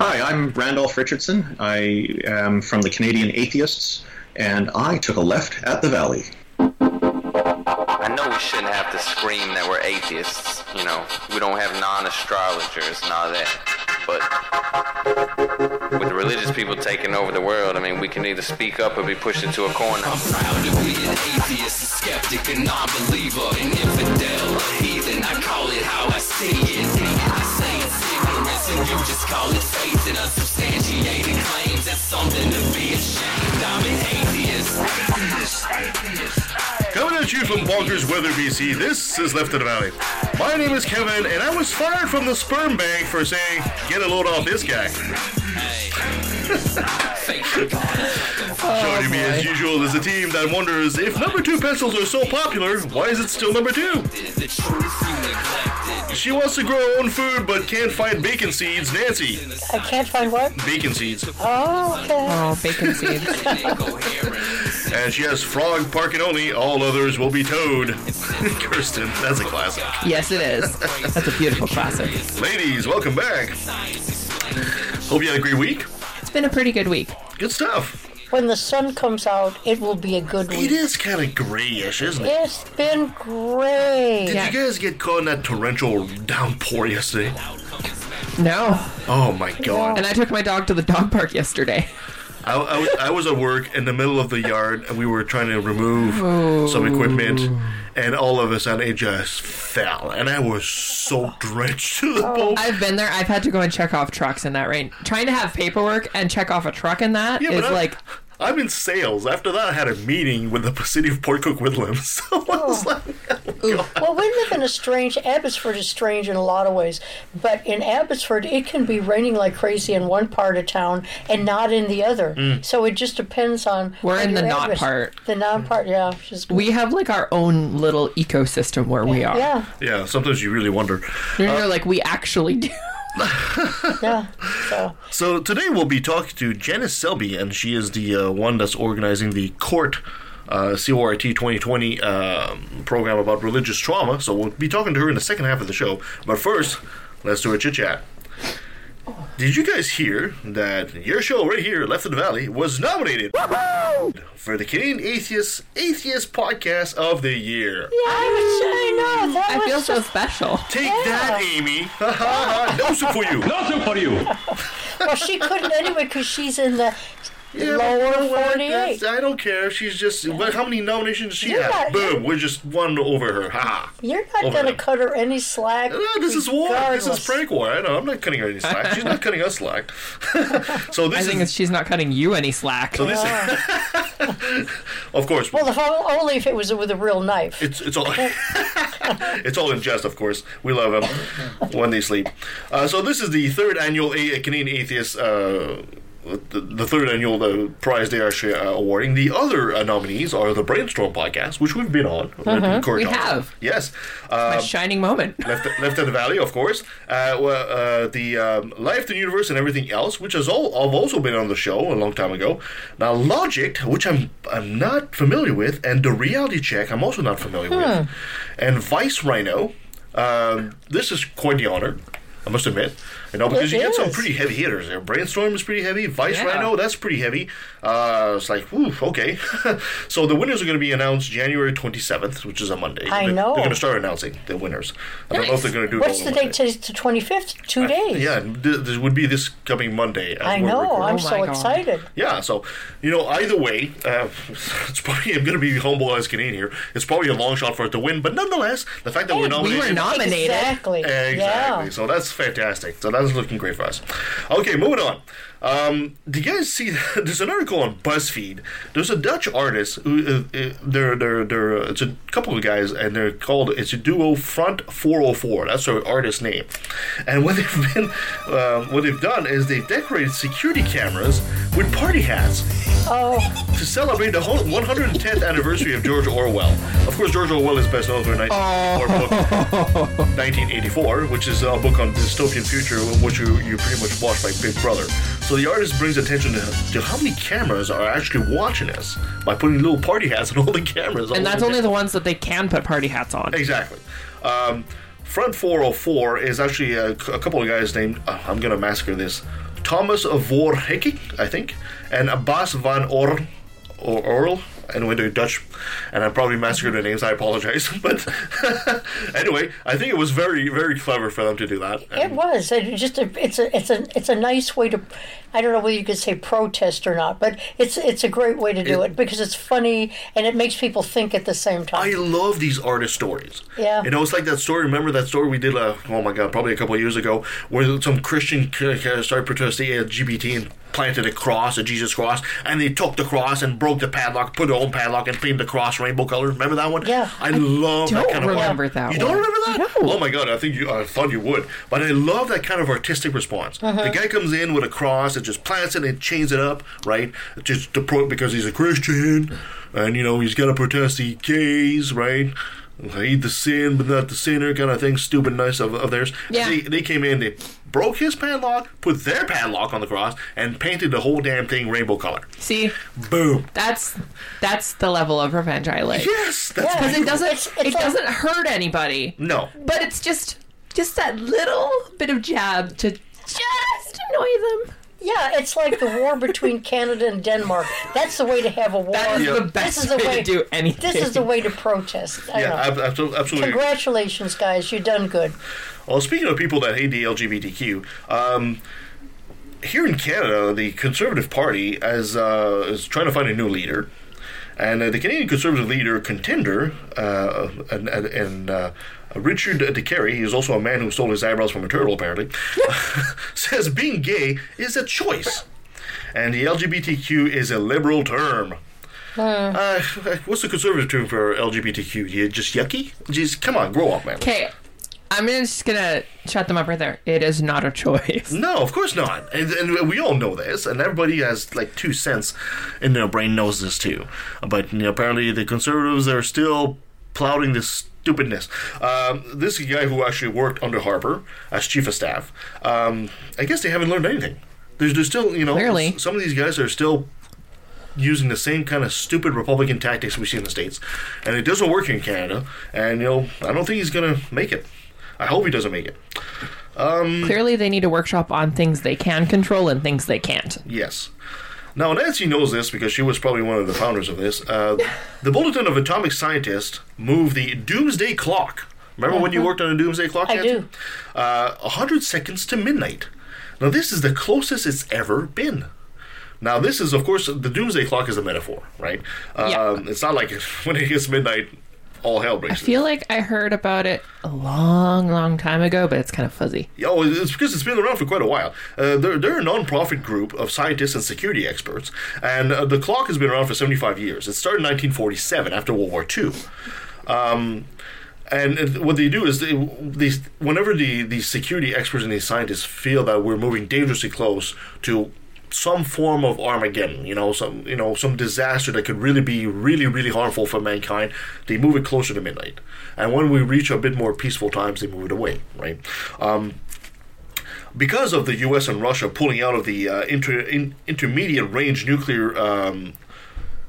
Hi, I'm Randolph Richardson. I am from the Canadian Atheists, and I took a left at the Valley. I know we shouldn't have to scream that we're atheists. You know, we don't have non-astrologers and all that. But with the religious people taking over the world, I mean, we can either speak up or be pushed into a corner. I'm proud to be an atheist, a skeptic, a non-believer, an infidel, a heathen. I call it how I see it. I you just call it faith in unsubstantiated claims. That's something to be ashamed. I'm an atheist. Atheist, atheist. Coming at you from Bonkers Weather, BC, this is Left of the Valley. My name is Kevin, and I was fired from the sperm bank for saying, get a load off this guy. Fake Joining me as usual is a team that wonders if number two pencils are so popular, why is it still number two? She wants to grow her own food but can't find bacon seeds, Nancy. I can't find what? Bacon seeds. Oh, okay. Oh, bacon seeds. Incoherent. And she has frog parking only, all others will be towed. Kirsten, that's a classic. yes, it is. That's a beautiful classic. Ladies, welcome back. Hope you had a great week. It's been a pretty good week. Good stuff. When the sun comes out, it will be a good It week. is kind of grayish, isn't it? It's been great. Did Yeah. you guys get caught in that torrential downpour yesterday? No. Oh my god. And I took my dog to the dog park yesterday. I, I, was, I was at work in the middle of the yard and we were trying to remove some equipment and all of a sudden it just fell and I was so drenched to the bone. I've been there. I've had to go and check off trucks in that rain. Trying to have paperwork and check off a truck in that Yeah, is but I'm- like, I'm in sales. After that, I had a meeting with the city of Port Cook Woodlands. So I was oh. like, oh, Well, we live in a strange. Abbotsford is strange in a lot of ways, but in Abbotsford, it can be raining like crazy in one part of town and not in the other. Mm. So it just depends on. We're in the your not address. part. The non part, yeah. Just, we have like our own little ecosystem where we are. yeah, yeah, sometimes you really wonder. You're you're like, we actually do. Yeah. So So today we'll be talking to Janice Selbie, and she is the uh, one that's organizing the CORT. Uh, CORT 2020 um, program about religious trauma. So we'll be talking to her in the second half of the show. But first, let's do a chit chat. Did you guys hear that your show right here, Left of the Valley, was nominated for the Canadian Atheist Atheist Podcast of the Year? Yeah, I was saying no. That I was feel so so- special. Take that, Amy! Ha ha ha! No soup for you. Nothing for you. well. She couldn't anyway because she's in the Yeah, lower you know what? forty-eight. I don't care. She's just. What, how many nominations does she You're have? not- Boom! We're just one over her. Ha! You're not Over going to them. cut her any slack. No, this is war. This is prank war. I know. I'm not cutting her any slack. She's not cutting us slack. so this I think is. she's not cutting you any slack. So this, of course, Well, if, only if it was with a real knife. it's it's all it's all in jest. Of course, we love them when they sleep. Uh, so this is the third annual A- Canadian Atheist. Uh, the, the third annual uh, prize they are sh- uh, awarding. The other uh, nominees are the Brainstorm podcast, which we've been on. Kurt We have. Yes. A Uh, shining moment. left, left in the valley, of course. Uh, well, uh, the um, life, the universe, and everything else, which has all I've also been on the show a long time ago. Now, Logic, which I'm I'm not familiar with, and the Reality Check, I'm also not familiar with, and Vice Rhino. Um, this is quite the honor. I must admit, you know, because It you get some pretty heavy hitters there. Brainstorm is pretty heavy. Vice Yeah. Rhino, that's pretty heavy. Uh, it's like, whew, okay. so the winners are going to be announced January 27th, which is a Monday. I They're- know. They're going to start announcing the winners. I don't know if they're going to do it What's the date? one day. Today's the 25th. Two days. Yeah, th- this would be this coming Monday. As I know. Recording. I'm Oh so God. excited. Yeah, so you know, either way, uh, it's probably I'm going to be humble as Canadian here. It's probably a long shot for it to win, but nonetheless, the fact that we're nominated. we nominated, were nominated. Exactly. Exactly. Yeah. So that's fantastic. So that's looking great for us. Okay, moving on. Um, do you guys see? There's an article on BuzzFeed. There's a Dutch artist who uh, uh, they're they're they're uh, it's a couple of guys and they're called it's a duo Front 404. That's their artist name. And what they've been um, what they've done is they've decorated security cameras with party hats Oh, to celebrate the 110th anniversary of George Orwell. Of course, George Orwell is best known for, 19, for book 1984, which is a book on dystopian future, which you, you pretty much watch by Big Brother. So the artist brings attention to, to how many cameras are actually watching us by putting little party hats on all the cameras. And that's only the ones that they can put party hats on. Exactly. Um, Front 404 is actually a, a couple of guys named, uh, I'm going to massacre this, Thomas Voorhecke, I think, and Abbas van Orl, or Orl. Anyway, they're Dutch, and I'm probably massacred their names. I apologize, but anyway, I think it was very, very clever for them to do that. It was. It just a, it's a it's a it's a nice way to. I don't know whether you could say protest or not, but it's it's a great way to do it, because it's funny and it makes people think at the same time. I love these artist stories. Yeah. You know, it's like that story. Remember that story we did, uh, oh my God, probably a couple of years ago, where some Christian started protesting LGBT and planted a cross, a Jesus cross, and they took the cross and broke the padlock, put their own padlock, and painted the cross rainbow color. Remember that one? Yeah. I, love that kind of remember that You don't remember that? No. Oh my God, I think you, I thought you would. But I love that kind of artistic response. Uh-huh. The guy comes in with a cross and just plants it and chains it up, right? Just to pro- because he's a Christian, and you know he's got to protest the gays, right? Hate the sin, but not the sinner, kind of thing. Stupidness of, of theirs. Yeah. They, they came in, they broke his padlock, put their padlock on the cross, and painted the whole damn thing rainbow color. See, Boom. that's that's the level of revenge I like. Yes, that's Yeah. Because it doesn't It's- it's it like- doesn't hurt anybody. no. But it's just just that little bit of jab to just annoy them. Yeah, it's like the war between Canada and Denmark. That's the way to have a war. That is Yeah. the This best is the way, way to do anything. This is the way to protest. I Yeah, ab- absolutely. Congratulations, guys. You've done good. Well, speaking of people that hate the LGBTQ, um, here in Canada, the Conservative Party is, uh, is trying to find a new leader. And uh, the Canadian Conservative leader contender, uh, and, and, and uh, Richard Décarie, he is also a man who stole his eyebrows from a turtle, apparently, says being gay is a choice. And the LGBTQ is a liberal term. Uh, what's the conservative term for LGBTQ? You just yucky? Just come on, grow up, man. Okay. I'm gonna- just gonna shut them up right there. It is not a choice. No, of course not. And, and we all know this, and everybody has like two cents in their brain knows this too. But you know, apparently the conservatives are still plowing this stupidness. Um, this guy who actually worked under Harper as chief of staff, um, I guess they haven't learned anything. There's, there's still, you know, Clearly. some of these guys are still using the same kind of stupid Republican tactics we see in the States. And it doesn't work in Canada. And, you know, I don't think he's going to make it. I hope he doesn't make it. Clearly, they need a workshop on things they can control and things they can't. Yes. Now, Nancy knows this because she was probably one of the founders of this. Uh, the Bulletin of Atomic Scientists moved the doomsday clock. Remember when you worked on a doomsday clock? I Nancy? do. Uh, 100 seconds to midnight. Now, this is the closest it's ever been. Now, this is, of course, the doomsday clock is a metaphor, right? Um, Yeah. It's not like when it hits midnight, all hell breaks I feel like I heard about it a long, long time ago, but it's kind of fuzzy. Oh, it's because it's been around for quite a while. Uh, they're, they're a non-profit group of scientists and security experts, and uh, the clock has been around for 75 years. It started in 1947 after World War II. Um, and uh, what they do is they, they whenever the, the security experts and these scientists feel that we're moving dangerously close to some form of Armageddon, you know, some you know some disaster that could really be really really harmful for mankind, they move it closer to midnight. And when we reach a bit more peaceful times, they move it away, right? Um, because of the U.S. and Russia pulling out of the uh, inter- in- intermediate range nuclear um,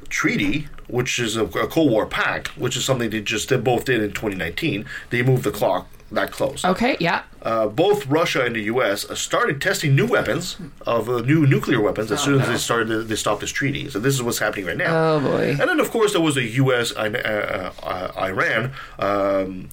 treaty, which is a, a Cold War pact, which is something they just they both did in 2019, they moved the clock that close. Okay, yeah. Uh, both Russia and the U.S. uh, started testing new weapons of uh, new nuclear weapons as soon as they started they stopped this treaty. So this is what's happening right now. Oh boy. And then, of course, there was a U.S. and uh, uh, Iran um,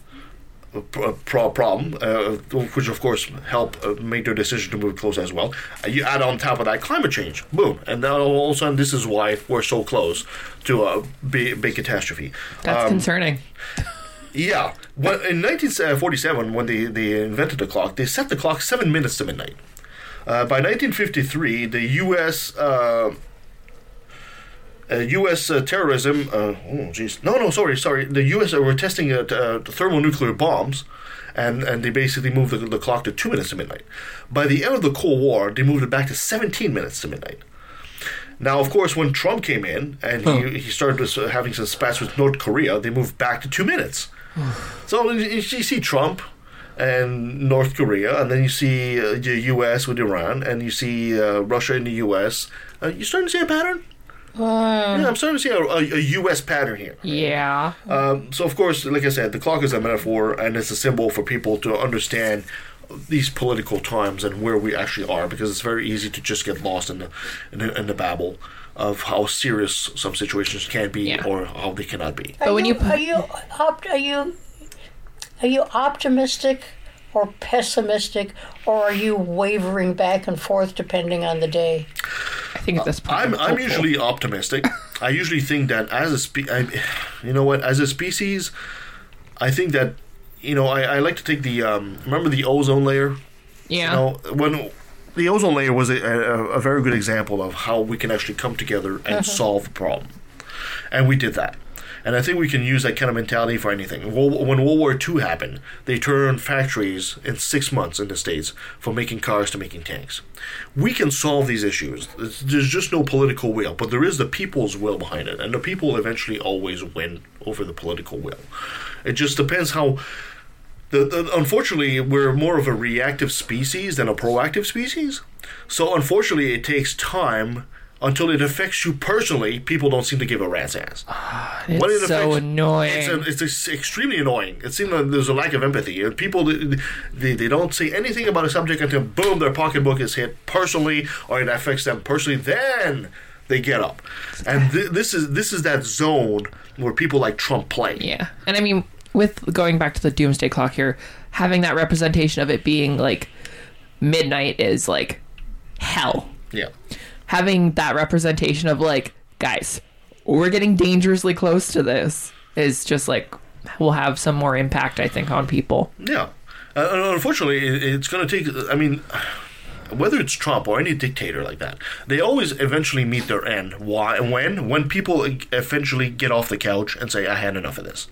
pro- problem, uh, which, of course, helped make their decision to move close as well. You add on top of that climate change, boom, and now all of a sudden, this is why we're so close to a big, big catastrophe. That's Um, concerning. Yeah. When, in 1947, when they, they invented the clock, they set the clock seven minutes to midnight. Uh, by 1953, the U.S. Uh, uh, U.S. Uh, terrorism. Uh, oh, jeez. No, no, sorry, sorry. The U.S. were testing uh, uh, thermonuclear bombs, and, and they basically moved the, the clock to two minutes to midnight. By the end of the Cold War, they moved it back to 17 minutes to midnight. Now, of course, when Trump came in and he, he started uh, having some spats with North Korea, they moved back to two minutes. So you, you see Trump and North Korea, and then you see uh, the U.S. with Iran, and you see uh, Russia and the U.S. Uh, you starting to see a pattern? yeah, I'm starting to see a, a, a U.S. pattern here. Yeah. Um, so, of course, like I said, the clock is a metaphor and it's a symbol for people to understand these political times and where we actually are because it's very easy to just get lost in the in the, in the babble of how serious some situations can be Yeah. or how they cannot be. But are when you, you put- are you opt, are you are you optimistic or pessimistic, or are you wavering back and forth depending on the day? I think at this point, I'm I'm hopeful. usually optimistic. I usually think that as a spe- I, you know what, as a species, I think that you know I, I like to take the um, remember the ozone layer. yeah. You know when the ozone layer was a, a, a very good example of how we can actually come together and uh-huh. solve a problem, and we did that. And I think we can use that kind of mentality for anything. When World War II happened, they turned factories in six months in the States from making cars to making tanks. We can solve these issues. There's just no political will, but there is the people's will behind it. And the people eventually always win over the political will. It just depends how. The, the, unfortunately, we're more of a reactive species than a proactive species. So, unfortunately, it takes time until it affects you personally. People don't seem to give a rat's ass. it's When it so annoying. It's, a, it's ex- extremely annoying. It seems like there's a lack of empathy. People, they, they don't say anything about a subject until boom, their pocketbook is hit personally, or it affects them personally. Then they get up, and th- this is this is that zone where people like Trump play. Yeah. And I mean, with going back to the doomsday clock here, having that representation of it being like midnight is like hell. Yeah. Having that representation of like, guys, we're getting dangerously close to this is just like will have some more impact, I think, on people. Yeah. Uh, unfortunately, it's going to take. I mean, whether it's Trump or any dictator like that, they always eventually meet their end. Why? When? When people eventually get off the couch and say, "I had enough of this."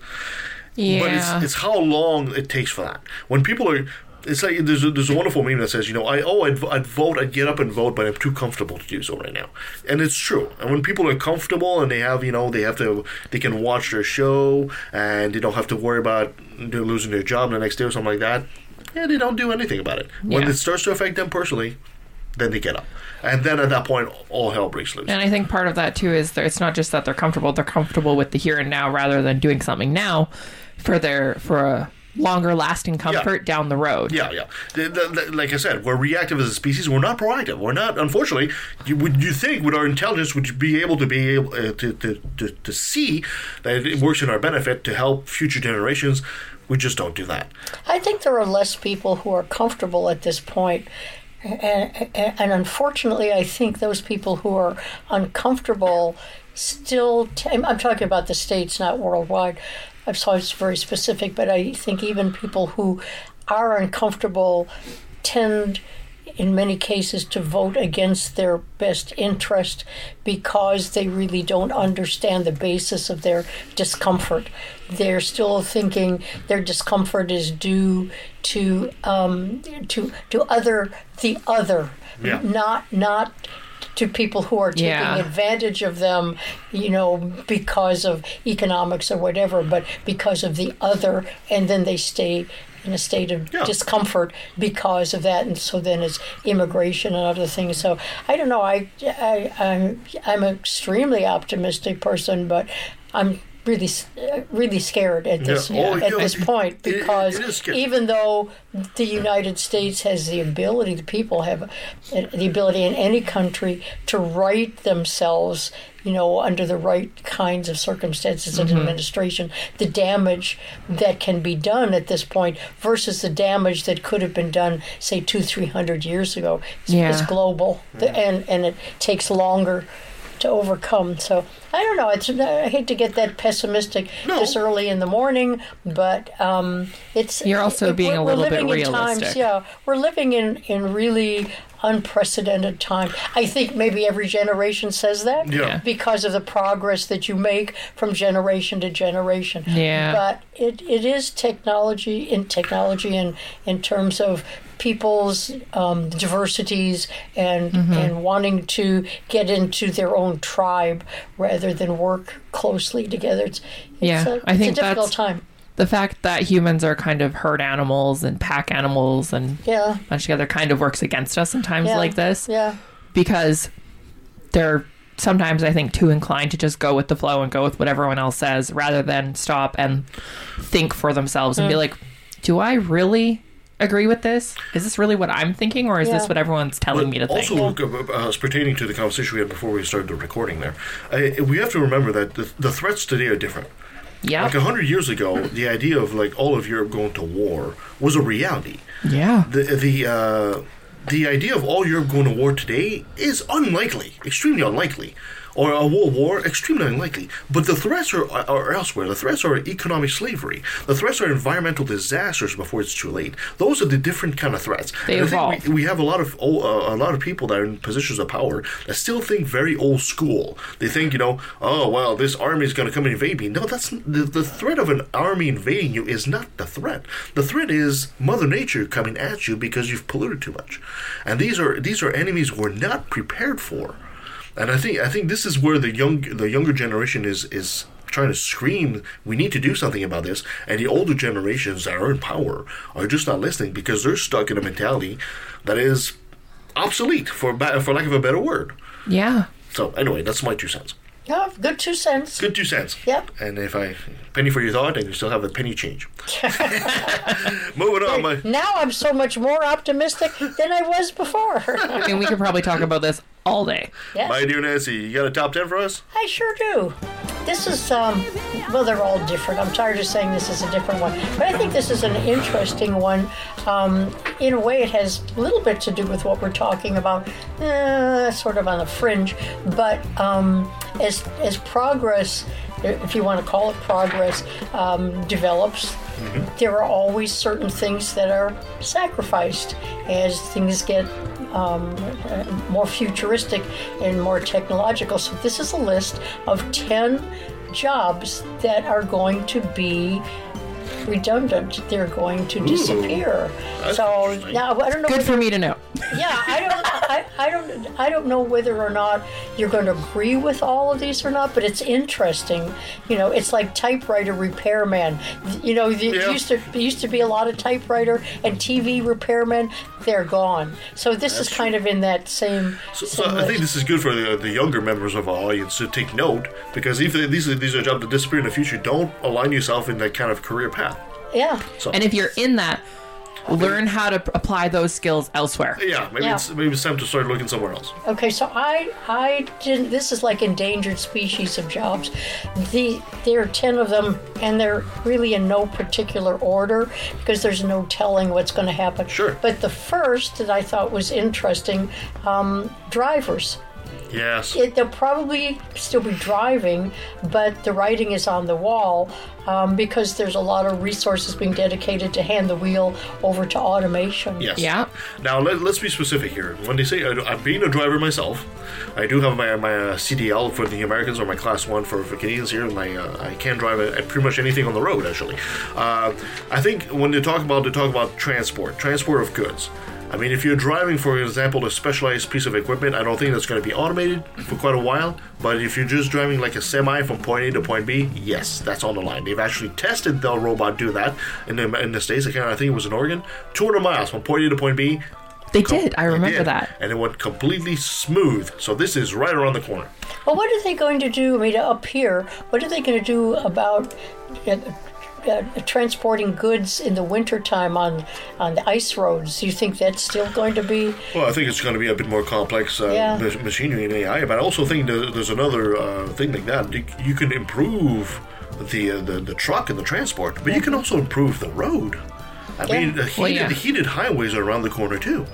Yeah. But it's, it's how long it takes for that. When people are, it's like there's a, there's a wonderful meme that says, you know, I oh I'd, I'd vote, I'd get up and vote, but I'm too comfortable to do so right now, and it's true. And when people are comfortable and they have you know they have to they can watch their show and they don't have to worry about losing their job the next day or something like that, yeah, they don't do anything about it. When Yeah. it starts to affect them personally, then they get up, and then at that point all hell breaks loose. And I think part of that too is that it's not just that they're comfortable; they're comfortable with the here and now rather than doing something now for their for a longer lasting comfort down the road. Yeah, yeah. The- the- the- like I said, we're reactive as a species. We're not proactive. We're not. Unfortunately, you, would you think with our intelligence would you be able to be able uh, to, to, to to see that it works in our benefit to help future generations? We just don't do that. I think there are less people who are comfortable at this point. And, and, and unfortunately, I think those people who are uncomfortable still, t- I'm I'm talking about the States, not worldwide. I'm sorry, it's very specific, but I think even people who are uncomfortable tend, in many cases, to vote against their best interest because they really don't understand the basis of their discomfort. They're still thinking their discomfort is due to um, to to other the other, Yeah. not not to people who are taking Yeah. advantage of them, you know, because of economics or whatever, but because of the other, and then they stay in a state of Yeah. discomfort because of that, and so then it's immigration and other things. So I don't know. I, I I'm I'm an extremely optimistic person, but I'm really uh, really scared at this Yeah. Oh, at yeah, this it- point it- it because even though the United States has the ability, the people have uh, the ability in any country to right themselves, you know, under the right kinds of circumstances and administration, the damage that can be done at this point versus the damage that could have been done, say, two, three hundred years ago, is, Yeah. is global, The- and and it takes longer to overcome. So I don't know. It's I hate to get that pessimistic No. this early in the morning, but um, it's You're also being we're- a we're little bit living in times, realistic. yeah, we're living in in really unprecedented time. I think maybe every generation says that Yeah. because of the progress that you make from generation to generation. Yeah. But it, it is technology in technology and in terms of people's um, diversities and Mm-hmm. and wanting to get into their own tribe rather than work closely together. It's, it's Yeah, a, I it's think a difficult that's- time. The fact that humans are kind of herd animals and pack animals and Yeah. bunch together kind of works against us in times Yeah. like this Yeah. because they're sometimes I think too inclined to just go with the flow and go with what everyone else says rather than stop and think for themselves and be like, do I really agree with this? Is this really what I'm thinking, or is this what everyone's telling me to think? also, uh, uh, as pertaining to the conversation we had before we started the recording there, uh, we have to remember that the, the threats today are different. Yeah, Like a hundred years ago, the idea of like all of Europe going to war was a reality. yeah. The the uh, the idea of all Europe going to war today is unlikely, extremely unlikely. Or a world war, extremely unlikely. But the threats are, are elsewhere. The threats are economic slavery. The threats are environmental disasters before it's too late. Those are the different kind of threats. They And evolve. we, we have a lot of uh, a lot of people that are in positions of power that still think very old school. They think, you know, oh well, this army is going to come and invade me. No, that's the, the threat of an army invading you is not the threat. The threat is Mother Nature coming at you because you've polluted too much, and these are these are enemies we're not prepared for. And I think I think this is where the young the younger generation is is trying to scream we need to do something about this and the older generations that are in power are just not listening because they're stuck in a mentality that is obsolete for ba- for lack of a better word yeah. so anyway that's my two cents Yeah, good two cents. good two cents Yep. and if i penny for your thought and you still have a penny change moving on my Now I'm so much more optimistic than I was before. I mean, we could probably talk about this all day. yes, my dear nancy you got a top 10 for us I sure do. This is, um, well, they're all different. I'm tired of saying this is a different one. But I think this is an interesting one. Um, in a way, it has a little bit to do with what we're talking about, uh, sort of on the fringe. But um, as, as progress, if you want to call it progress, um, develops, there are always certain things that are sacrificed as things get um, more futuristic and more technological. So this is a list of 10 jobs that are going to be redundant. They're going to disappear. that's So now I don't know. Good for me to know. yeah, I don't, I, I don't, I don't know whether or not you're going to agree with all of these or not, but it's interesting. You know, it's like typewriter repairman. You know, there Yeah. used to there used to be a lot of typewriter and TV repairmen. They're gone. So this is kind of in that same. So, so same I think this is good for the, the younger members of our audience to take note because if these are, these are jobs that disappear in the future, don't align yourself in that kind of career path. yeah. So, And if you're in that, learn how to apply those skills elsewhere. yeah, maybe Yeah. it's maybe it's time to start looking somewhere else. Okay, so I I didn't. This is like endangered species of jobs. The there are ten of them, and they're really in no particular order because there's no telling what's going to happen. Sure. But the first that I thought was interesting, um, drivers. Yes. It, they'll probably still be driving, but the writing is on the wall um, because there's a lot of resources being dedicated to hand the wheel over to automation. Yes. Yeah. Now let, let's be specific here. When they say I, I'm being a driver myself, I do have my my uh, CDL for the Americans or my Class One for, for Canadians here. My uh, I can drive at, at pretty much anything on the road actually. Uh, I think when they talk about they talk about transport, transport of goods. I mean, if you're driving, for example, a specialized piece of equipment, I don't think that's going to be automated for quite a while. But if you're just driving like a semi from point A to point B, yes, that's on the line. They've actually tested the robot do that in the in the states. I can't- I think it was in Oregon, 200 miles from point A to point B. They did. I remember did, that. and it went completely smooth. So this is right around the corner. Well, what are they going to do? I mean, up here, what are they going to do about uh, uh, transporting goods in the wintertime on on the ice roads? Do you think that's still going to be? Well, I think it's going to be a bit more complex uh, Yeah. ma- machinery and AI, but I also think that there's another uh, thing like that. You, you can improve the, uh, the the truck and the transport, but you can also improve the road. I Yeah. mean, the heated, Well, yeah. heated highways are around the corner too.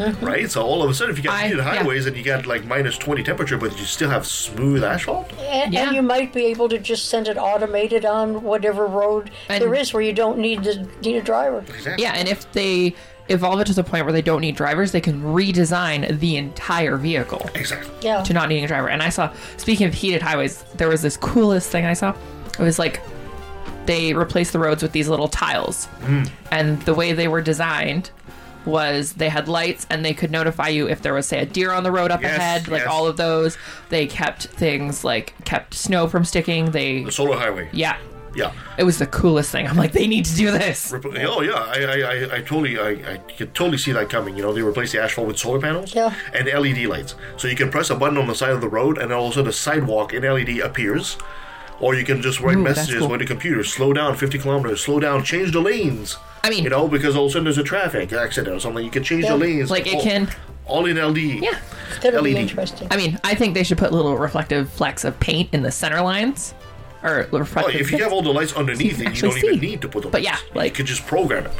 Right, so all of a sudden, if you got I- heated yeah. highways and you got like minus twenty temperature, but you still have smooth asphalt, And, Yeah. and you might be able to just send it automated on whatever road And- there is where you don't need to need a driver. exactly. Yeah, and if they evolve it to the point where they don't need drivers, they can redesign the entire vehicle exactly. Yeah. to not needing a driver. And I saw, speaking of heated highways, there was this coolest thing I saw. It was like they replaced the roads with these little tiles. Hmm. And the way they were designed was they had lights and they could notify you if there was say a deer on the road up Yes, ahead like yes. all of those they kept things like kept snow from sticking they The solar highway. yeah Yeah. it was the coolest thing i'm like they need to do this Oh yeah, I I, I, I totally I, I could totally see that coming. You know, they replace the asphalt with solar panels Yeah. and LED lights, so you can press a button on the side of the road, and also the sidewalk in LED appears. Or you can just write Ooh, messages cool. with the computer: slow down 50 kilometers, slow down, change the lanes. I mean, You know, because all of a sudden there's a traffic accident or something. You can change Yeah. the lanes. like it all, can. all in LD. Yeah. It's going to be interesting. I mean, I think they should put little reflective flecks of paint in the center lines, or Oh, reflective. if you have all the lights underneath can it, you don't actually even need to put them. But yeah, you like- could just program it.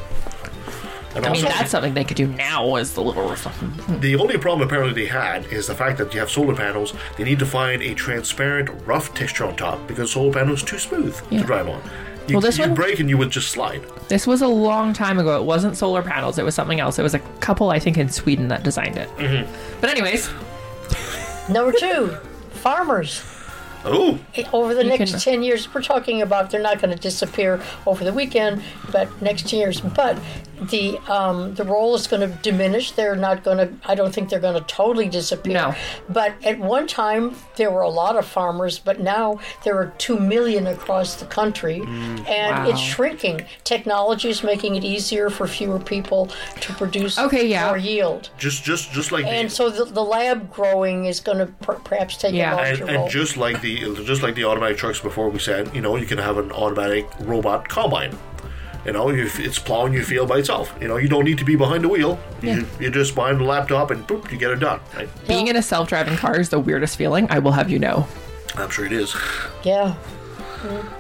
And I mean, also, that's something they could do now. Is the little reflective. the only problem apparently they had is the fact that you have solar panels. They need to find a transparent, rough texture on top because solar panels too smooth Yeah. to drive on. You, Well, this you one- break and you would just slide. This was a long time ago. It wasn't solar panels. It was something else. It was a couple, I think, in Sweden that designed it. Mm-hmm. But anyways, Number two, farmers. Oh, Over the You next can- 10 years, we're talking about they're not going to disappear over the weekend, but next 10 years. But the um, the role is going to diminish. They're not going to, I don't think they're going to totally disappear. No. But at one time, there were a lot of farmers, but now there are 2 million across the country, and Wow. it's shrinking. Technology is making it easier for fewer people to produce Okay, yeah. more yield. just just just like And the, so the, the lab growing is going to per- perhaps take Yeah. a and, larger role. and just like the just like the automatic trucks before we said, you know, you can have an automatic robot combine. You know, if it's plowing your field by itself. You know, you don't need to be behind the wheel. You, you just behind the laptop and boop, you get it done. Right? being in a self-driving car is the weirdest feeling. I will have you know. I'm sure it is. Yeah. Mm.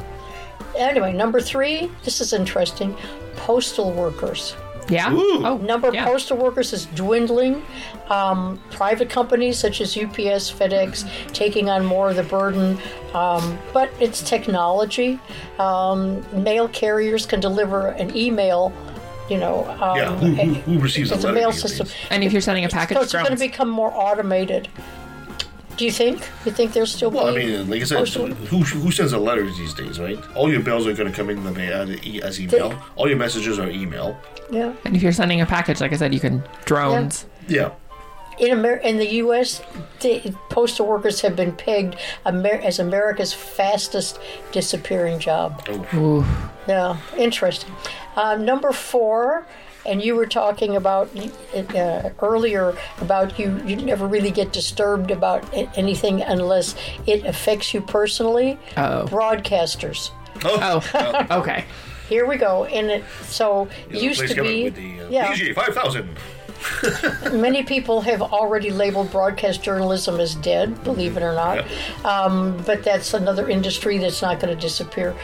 Anyway, number three, this is interesting. Postal workers. Yeah. Ooh. Oh, Number of yeah. postal workers is dwindling. Um, private companies such as UPS, FedEx, taking on more of the burden. Um, but it's technology. Um, mail carriers can deliver an email. You know, um, Yeah, who, who, who receives it's a a mail system. And if you're sending a package, So it's going to become more automated. Do you think? You think there's still? Well, I mean, like I said, postal- who, who sends the letters these days, right? All your bills are going to come in the mail as e- as email. All your messages are email. yeah. and if you're sending a package, like I said, you can drones. Yeah. in Amer- in the U.S., the postal workers have been pegged Amer- as America's fastest disappearing job. Ooh. Yeah, interesting. Uh, number four, and you were talking about uh, earlier about you you never really get disturbed about anything unless it affects you personally. Oh. Broadcasters. Oh. okay. Here we go. And it so You know, used to be the, uh, yeah. PG five thousand. Many people have already labeled broadcast journalism as dead, believe it or not. Um, but that's another industry that's not going to disappear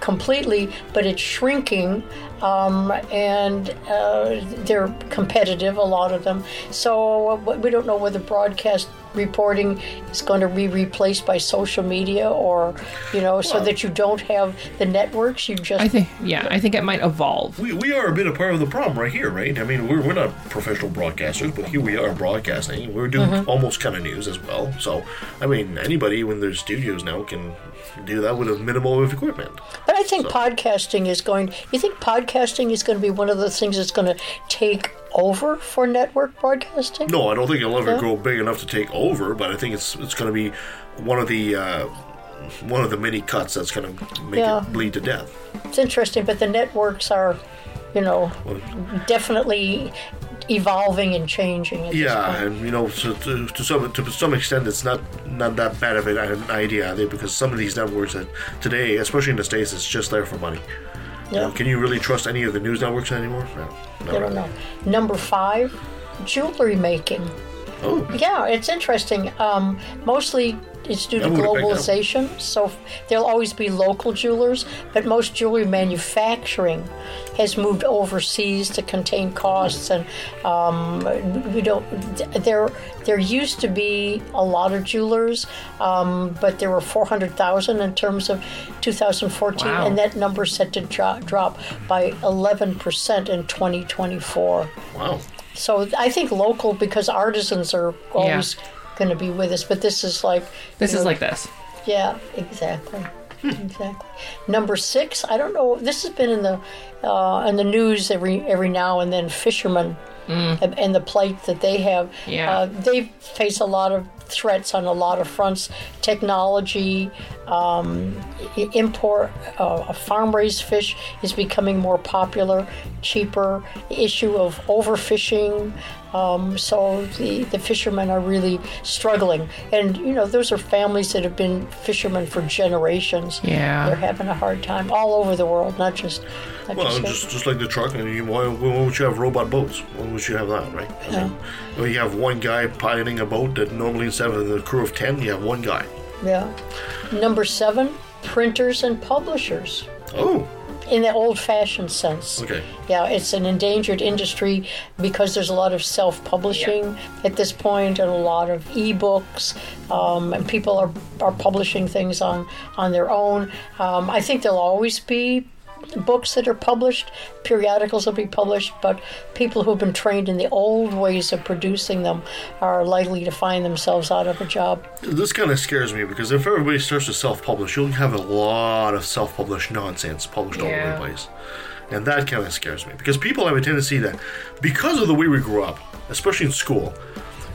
completely, but it's shrinking. Um, and uh, they're competitive, a lot of them. So uh, we don't know whether broadcast reporting is going to be replaced by social media or, you know, so that you don't have the networks. You just I think. Yeah. I think it might evolve. We, we are a bit a part of the problem right here, right? I mean, we're, we're not professional broadcasters, but here we are broadcasting. We're doing Mm-hmm. almost kind of news as well. So, I mean, anybody when there's studios now can do that with a minimal of equipment. But I think podcasting is going. You think podcasting is going to be one of the things that's going to take over for network broadcasting? No, I don't think it'll ever Yeah. grow big enough to take over, but I think it's it's going to be one of the uh, one of the many cuts that's going to make Yeah. it bleed to death. It's interesting, but the networks are, you know, definitely evolving and changing. Yeah, and you know, to, to, to some to some extent, it's not not that bad of an an idea either, because some of these networks that today, especially in the states, it's just there for money. You know, Yeah. can you really trust any of the news networks anymore? No, I don't know. Number five, jewelry making. Oh, Yeah, it's interesting. Um, mostly it's due to I would've picked that. globalization, so there'll always be local jewelers, but most jewelry manufacturing has moved overseas to contain costs, and um, we don't. There, there used to be a lot of jewelers, um, but there were 400,000 in terms of 2014, Wow. and that number set to drop, drop by 11% in 2024. wow. So I think local because artisans are always going to be with us, but this is like This you is like this. yeah, exactly, exactly. Number six, I don't know. This has been in the uh, in the news every every now and then. Fishermen and, and the plight that they have. Yeah. uh, they face a lot of threats on a lot of fronts. Technology, um, import uh, farm raised fish is becoming more popular, cheaper. Issue of overfishing, Um, so the, the fishermen are really struggling. And, you know, those are families that have been fishermen for generations. Yeah. They're having a hard time all over the world, not just. Not Well, just, just just like the truck, and you, why, why would you have robot boats? Why would you have that, right? I mean, when you have one guy piloting a boat that normally instead of the crew of ten, you have one guy. yeah. Number seven, printers and publishers. Oh, In the old fashioned sense. okay. Yeah, it's an endangered industry because there's a lot of self-publishing at this point, and a lot of e-books, um, and people are are publishing things on on their own. Um, I think there'll always be books that are published, periodicals will be published, but people who've been trained in the old ways of producing them are likely to find themselves out of a job. This kind of scares me because if everybody starts to self-publish, you'll have a lot of self-published nonsense published all over the place, and that kind of scares me because people have a tendency that because of the way we grew up, especially in school.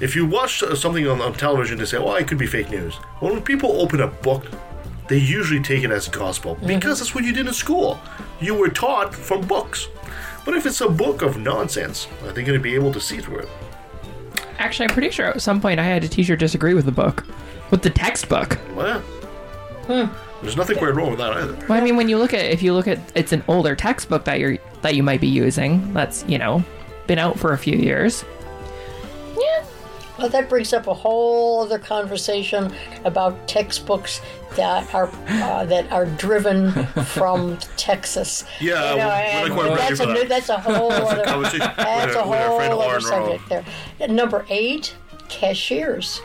If you watch something on, on television, they say, "Well, it could be fake news." Well, when people open a book, they usually take it as gospel mm-hmm. because that's what you did in school. You were taught from books. But if it's a book of nonsense, are they going to be able to see through it? Actually, I'm pretty sure at some point I had a teacher disagree with the book, with the textbook. Well, hmm. there's nothing quite wrong with that either. Well, I mean, when you look at if you look at it's an older textbook that you're that you might be using that's you know been out for a few years. Yeah, Well, that brings up a whole other conversation about textbooks that are uh, that are driven from Texas. Yeah, You know, we're not and quite ready that's for a that. that's a whole other conversation that's our- a with our friend whole other Aaron subject there. Number eight, cashiers.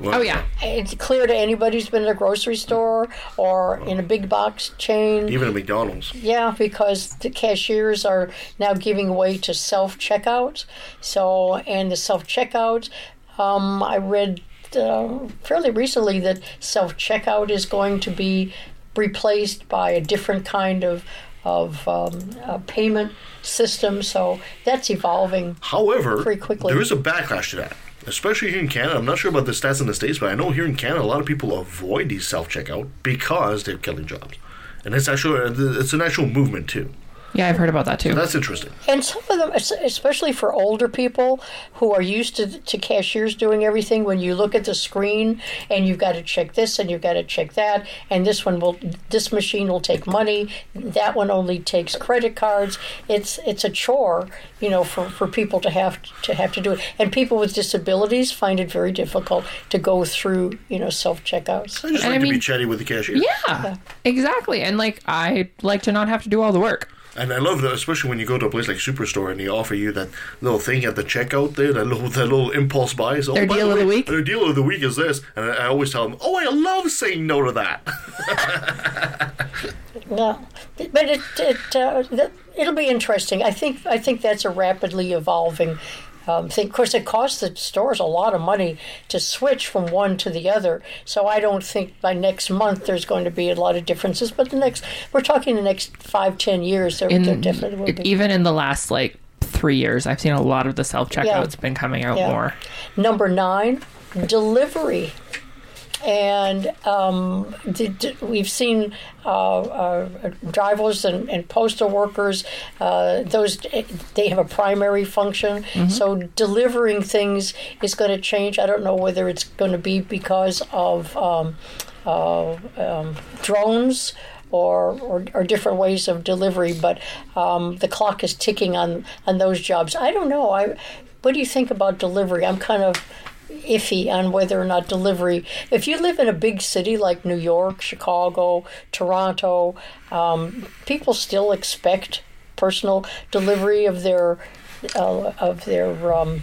Well, Oh yeah. It's clear to anybody who's been in a grocery store or in a big box chain. Even at McDonald's. Yeah, because the cashiers are now giving way to self checkout. So, and the self checkout, um, I read uh, fairly recently that self checkout is going to be replaced by a different kind of of um, uh, payment system. So that's evolving. However, Very quickly. there is a backlash to that, especially here in Canada. I'm not sure about the stats in the States, but I know here in Canada, a lot of people avoid these self checkout because they're killing jobs. And it's actually it's an actual movement too. Yeah, I've heard about that too. That's interesting. And some of them, especially for older people who are used to, to cashiers doing everything, when you look at the screen and you've got to check this and you've got to check that, and this one will, this machine will take money, that one only takes credit cards. It's it's a chore, you know, for, for people to have to have to do it. And people with disabilities find it very difficult to go through, you know, self checkouts. I just And like I to be chatty with the cashier. yeah, exactly. And like I like to not have to do all the work. And I love that, especially when you go to a place like Superstore and they offer you that little thing at the checkout there, that little that little impulse buy. So, Their oh, by deal of the week? Their deal of the week is this, and I, I always tell them, "Oh, I love saying no to that." No, but it it uh, th- it'll be interesting. I think I think that's a rapidly evolving um, thing. Of course, it costs the stores a lot of money to switch from one to the other. So I don't think by next month there's going to be a lot of differences. But the next, we're talking the next five ten years, there, there In definitely will be. even in the last like three years, I've seen a lot of the self checkouts been coming out Yeah. more. Number nine, delivery. And um, we've seen uh, uh, drivers and, and postal workers; uh, those they have a primary function. So delivering things is going to change. I don't know whether it's going to be because of um, uh, um, drones or, or, or different ways of delivery, but um, the clock is ticking on, on those jobs. I don't know. I, what do you think about delivery? I'm kind of iffy on whether or not delivery. If you live in a big city like New York, Chicago, Toronto, um, people still expect personal delivery of their uh, of their um,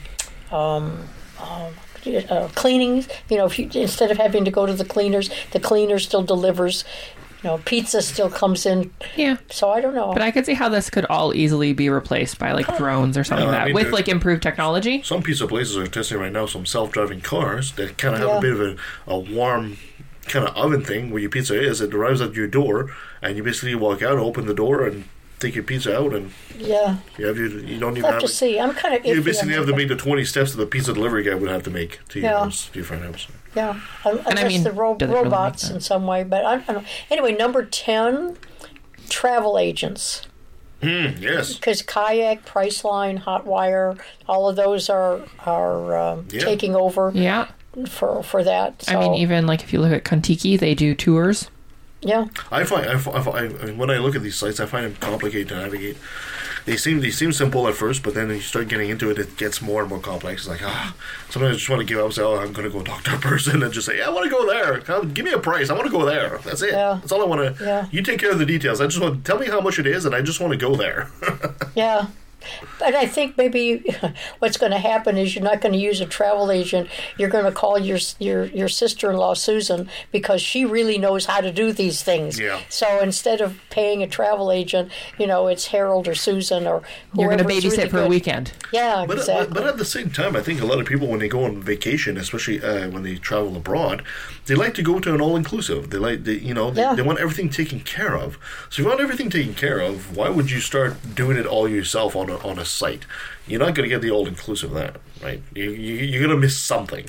uh, cleanings. You know, if you instead of having to go to the cleaners, the cleaner still delivers. You know, pizza still comes in. Yeah. So I don't know. But I could see how this could all easily be replaced by like drones or something Yeah, I like that mean, with there's- like improved technology. Some pizza places are testing right now some self-driving cars that kind of have Yeah. a bit of a, a warm kind of oven thing where your pizza is. It arrives at your door, and you basically walk out, open the door, and take your pizza out, and yeah, you have your, you don't even have have to it. see. I'm kind of. You basically have to make the 20 steps that the pizza delivery guy would have to make to your Yeah. house, to your friend's house. Yeah, un- I unless mean, the ro- does it really robots in some way. But I don't know. Anyway, number ten, travel agents. Yes. because kayak, Priceline, Hotwire, all of those are are um, Yeah. taking over Yeah. for for that. So, I mean, even like if you look at Contiki, they do tours. yeah, I find, I, fi- I, fi- I mean, when I look at these sites, I find them complicated to navigate. They seem they seem simple at first, but then you start getting into it, it gets more and more complex. It's like ah, sometimes I just want to give up. and Say, oh, I'm going to go talk to a person and just say, yeah, I want to go there. Come, give me a price. I want to go there. That's it. Yeah. That's all I want to. Yeah. You take care of the details. I just want tell me how much it is, and I just want to go there. yeah. But I think maybe what's going to happen is you're not going to use a travel agent. You're going to call your your your sister-in-law Susan because she really knows how to do these things. Yeah. So instead of paying a travel agent, you know, it's Harold or Susan or You're going to babysit really for a weekend. Yeah, But, exactly. but, but at the same time, I think a lot of people, when they go on vacation, especially uh, when they travel abroad, they like to go to an all-inclusive. They like, they, you know, they, Yeah. they want everything taken care of. So if you want everything taken care of, why would you start doing it all yourself on a, on a site? You're not going to get the all-inclusive there, right? You, you, you're going to miss something.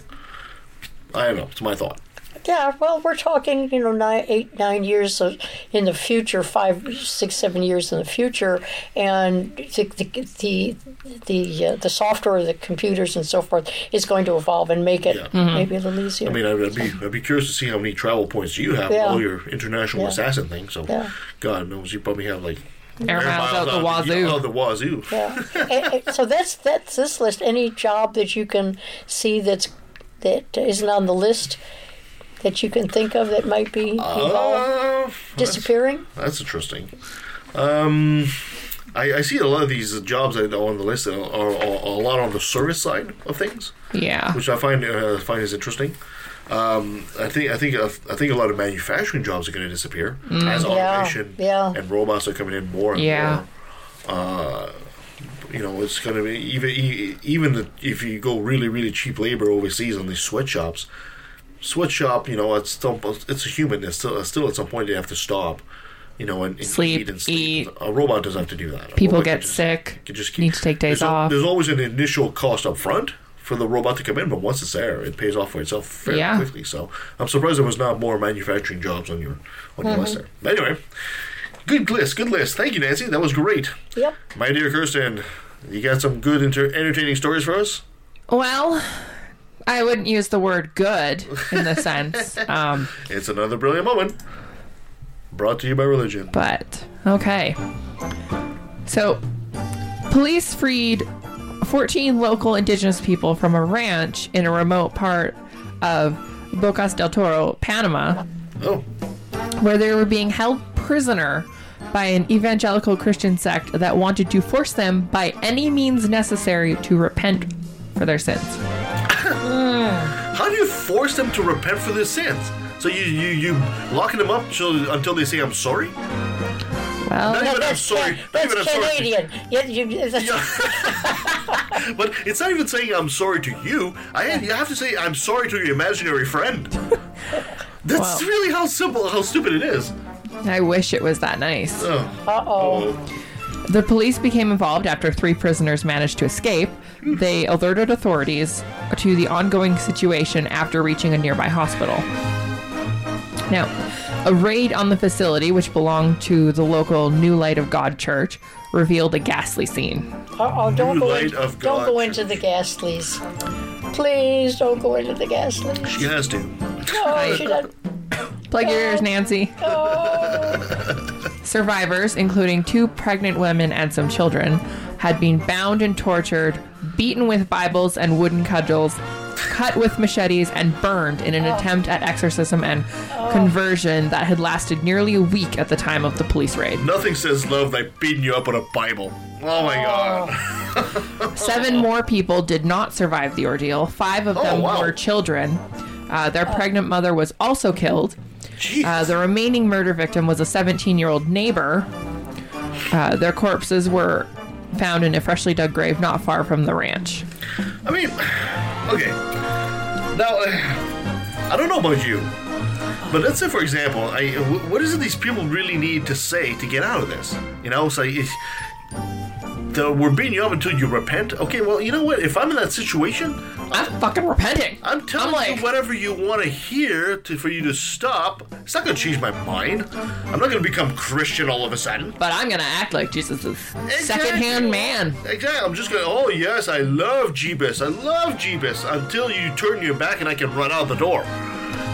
I don't know. It's my thought. Yeah, well, we're talking, you know, nine, eight, nine years of, in the future, five, six, seven years in the future, and the the the the, uh, the software, the computers, and so forth is going to evolve and make it Yeah. maybe a little easier. I mean, I'd, I'd be I'd be curious to see how many travel points you have Yeah. with all your international Yeah. assassin things. So, Yeah. God knows you probably have like Air miles out the wazoo. Oh, the wazoo. yeah. And- and so that's that's this list. Any job that you can see that's that isn't on the list that you can think of that might be involved Uh, disappearing. That's interesting. Um, I, I see a lot of these jobs that are on the list are, are, are a lot on the service side of things, Yeah. which I find uh, find is interesting. Um, I think I think I think a lot of manufacturing jobs are going to disappear as automation yeah. and robots are coming in more and Yeah. more. Uh, you know, it's going to be even even the, if you go really really cheap labor overseas on these sweatshops. Sweatshop, you know, it's still it's a human. It's still still at some point they have to stop. You know, and, and Sleep, eat and sleep. eat. A robot doesn't have to do that. A People get just- sick, can just need to take days there's off. there's always an initial cost up front for the robot to come in, but once it's there, it pays off for itself fairly Yeah. quickly. So I'm surprised there was not more manufacturing jobs on your on your list there. But anyway, good list, good list. Thank you, Nancy. That was great. Yep. My dear Kirsten, you got some good, inter- entertaining stories for us? Well, I wouldn't use the word good in the sense, um, It's another brilliant moment. Brought to you by religion. but okay. So, police freed 14 local indigenous people from a ranch in a remote part of Bocas del Toro, Panama, Oh, where they were being held prisoner by an evangelical Christian sect that wanted to force them by any means necessary to repent for their sins. how do you force them to repent for their sins? So you you you locking them up till, until they say I'm sorry? Well, Not No, even I'm that's, sorry. Not even that's I'm sorry. Canadian. You, that's, But it's not even saying I'm sorry to you. I you have to say I'm sorry to your imaginary friend. That's Wow. really how simple, how stupid it is. I wish it was that nice. Oh. Uh-oh. The police became involved after three prisoners managed to escape. They alerted authorities to the ongoing situation after reaching a nearby hospital. Now, a raid on the facility, which belonged to the local New Light of God Church, revealed a ghastly scene. Uh-oh, don't New go, in, don't God go into the gas, please. Please don't go into the gas, please. She has to. Oh, she doesn't. Plug your ears, Nancy. Survivors, including two pregnant women and some children, had been bound and tortured, beaten with Bibles and wooden cudgels, cut with machetes, and burned in an attempt at exorcism and conversion that had lasted nearly a week at the time of the police raid. Nothing says love like beating you up with a Bible. Oh my god. Seven more people did not survive the ordeal. Five of them wow. were children. Uh, their pregnant mother was also killed. Jeez. Uh, the remaining murder victim was a 17 year old neighbor. Uh, their corpses were found in a freshly dug grave not far from the ranch. I mean, okay. Now, uh, I don't know about you, but let's say, for example, I, wh- what is it these people really need to say to get out of this? You know, so if, we're beating you up until you repent. Okay, well, you know what? If I'm in that situation, I'm fucking repenting. I'm telling like, you whatever you want to hear to, for you to stop. It's not going to change my mind. I'm not going to become Christian all of a sudden. but I'm gonna act like Jesus is secondhand man. Exactly. I'm just going to, oh, yes, I love Jeebus. I love Jeebus until you turn your back and I can run out the door.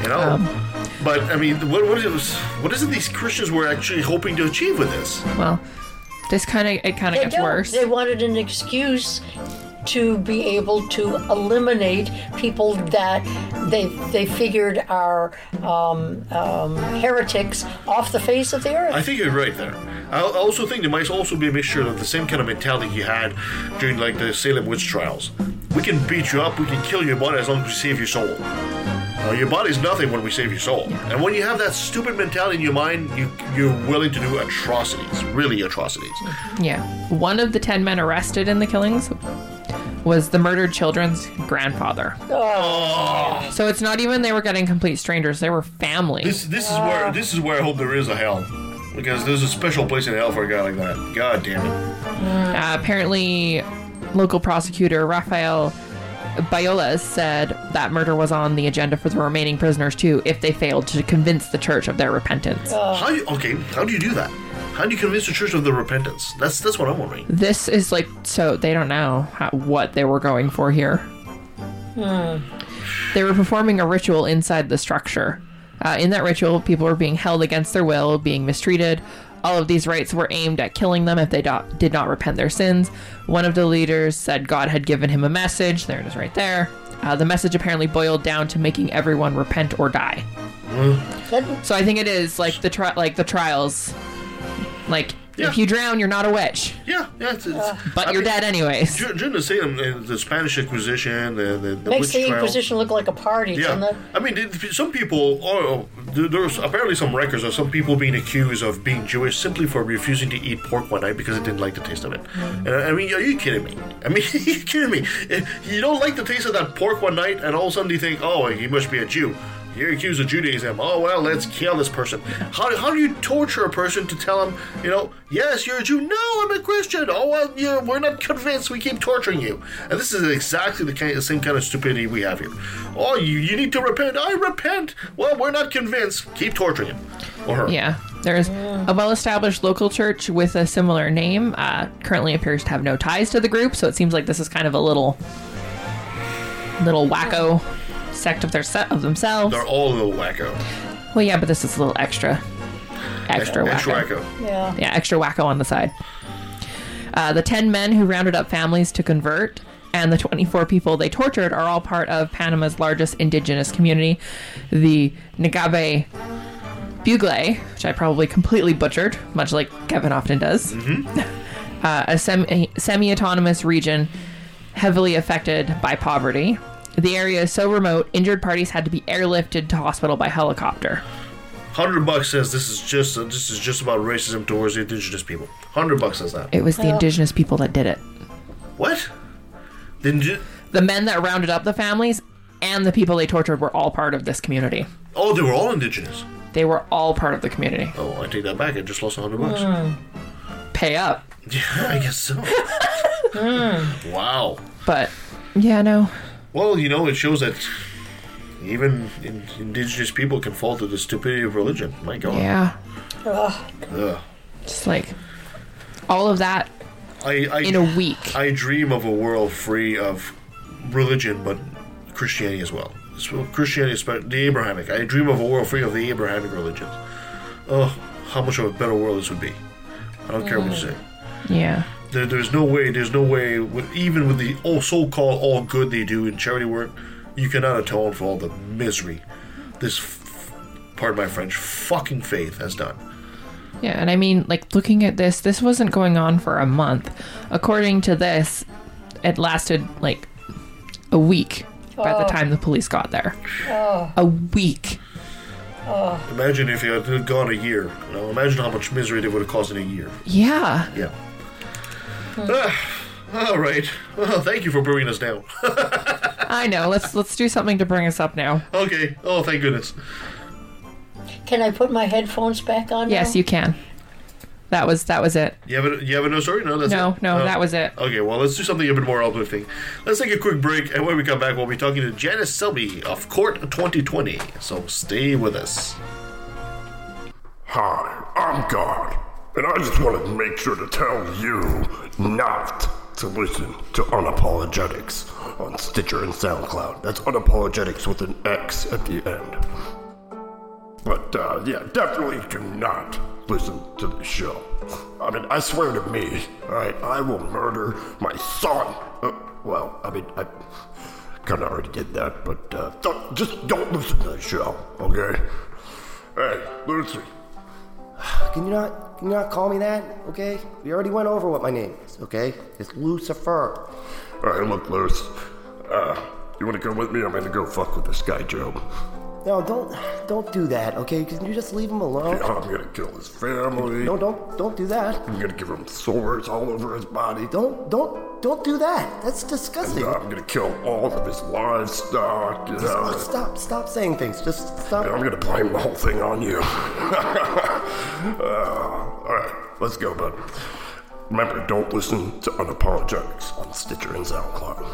You know? Um, but, I mean, what, what, is, what is it these Christians were actually hoping to achieve with this? Well, this kind of it kind of gets don't. worse. They wanted an excuse to be able to eliminate people that they they figured are um, um, heretics off the face of the earth. I think you're right there. I I also think there might also be a mixture of the same kind of mentality you had during like the Salem witch trials. We can beat you up, we can kill your body as long as we save your soul. Uh, your body's nothing when we save your soul. And when you have that stupid mentality in your mind, you you're willing to do atrocities, really atrocities. Yeah. One of the 10 men arrested in the killings was the murdered children's grandfather. Oh, So it's not even they were getting complete strangers, they were family. this this is where this is where I hope there is a hell. Because there's a special place in hell for a guy like that. God damn it. Uh, apparently, local prosecutor Rafael Baloyes said that murder was on the agenda for the remaining prisoners too if they failed to convince the church of their repentance. How you okay, how do you do that? How do you convince the church of their repentance? That's that's what I'm wondering. This is like so they don't know how, what they were going for here. They were performing a ritual inside the structure. Uh, in that ritual, people were being held against their will, being mistreated. All of these rites were aimed at killing them if they do- did not repent their sins. One of the leaders said God had given him a message. There it is, right there. Uh, the message apparently boiled down to making everyone repent or die. That- So I think it is like the tri- like the trials. Like Yeah. if you drown, you're not a witch, Yeah, yeah, it's, it's, but I you're mean, dead anyways. Dur- During the Salem, uh, the Spanish Inquisition, the, the, the makes witch the trial. Inquisition look like a party, doesn't Yeah, it? I mean, th- some people. Oh, there's apparently some records of some people being accused of being Jewish simply for refusing to eat pork one night because they didn't like the taste of it. And I I mean, are you kidding me? I mean, are you kidding me? If you don't like the taste of that pork one night, and all of a sudden you think, oh, he must be a Jew. You're accused of Judaism. Oh well, let's kill this person. How, how do you torture a person to tell him, you know, yes, you're a Jew. No, I'm a Christian. Oh well, you we're not convinced. We keep torturing you. And this is exactly the, kind, the same kind of stupidity we have here. Oh, you, you need to repent. I repent. Well, we're not convinced. Keep torturing him or her. Yeah. There's a well established local church with a similar name. Uh, currently appears to have no ties to the group, so it seems like this is kind of a little little wacko sect of their set of themselves. They're all a little wacko. Well, yeah, but this is a little extra. Extra wacko. Extra wacko. Yeah. Yeah, extra wacko on the side. Uh, the 10 men who rounded up families to convert and the 24 people they tortured are all part of Panama's largest indigenous community, the Ngabe Bugle, which I probably completely butchered, much like Kevin often does. Uh, a semi autonomous region heavily affected by poverty. The area is so remote, injured parties had to be airlifted to hospital by helicopter. Hundred bucks says this is just this is just about racism towards the indigenous people. Hundred bucks says that. It was the indigenous people that did it. What? Didn't you? the men that rounded up the families and the people they tortured were all part of this community. Oh, they were all indigenous. They were all part of the community. Oh, I take that back. I just lost a hundred bucks. Hmm. Pay up. Yeah, I guess so. Hmm. wow. But yeah, no. Well, you know, it shows that even in, indigenous people can fall to the stupidity of religion. My God. Yeah. Ugh. Just like all of that I, I, in a week. I dream of a world free of religion, but Christianity as well. Christianity, is spe- the Abrahamic. I dream of a world free of the Abrahamic religions. Oh, how much of a better world this would be. I don't care what you mm. say. Yeah. There, there's no way. There's no way. With, even with the oh, so-called all good they do in charity work, you cannot atone for all the misery this, f- pardon my French, fucking faith has done. Yeah, and I mean, like looking at this, this wasn't going on for a month. According to this, it lasted like a week by the oh. time the police got there. Oh. A week. Oh. Imagine if it had gone a year. You know, imagine how much misery they would have caused in a year. Yeah. Yeah. Ah, all right. Well, thank you for bringing us down. I know. Let's let's do something to bring us up now. okay. Oh, thank goodness. Can I put my headphones back on? Yes, now? you can. That was that was it. You have a, you have a no story? No, that's No, it? no, Oh. that was it. Okay, well, let's do something a bit more uplifting. Let's take a quick break, and when we come back, we'll be talking to Janice Selbie of CORT 2020. So stay with us. Hi, I'm God, and I just wanted to make sure to tell you not to listen to Unapologetix on Stitcher and SoundCloud. That's Unapologetix with an X at the end. But uh, yeah, definitely do not listen to the show. I mean, I swear to me, alright, I will murder my son. Uh, well, I mean, I kind of already did that, but uh, don't, just don't listen to the show, okay? Hey, Lucy. Can you not can you not call me that? Okay? We already went over what my name is, okay? It's Lucifer. Alright, look, Luce. Uh, you wanna come with me? I'm gonna go fuck with this guy, Joe. No, don't don't do that, okay? Can you just leave him alone? Yeah, I'm gonna kill his family. No, don't don't do that. I'm gonna give him sores all over his body. Don't don't don't do that. That's disgusting. Uh, I'm gonna kill all of his livestock, you know. Stop stop saying things. Just stop. And I'm gonna blame the whole thing on you. uh, alright, let's go, bud. Remember, don't listen to Unapologetix on Stitcher and SoundCloud.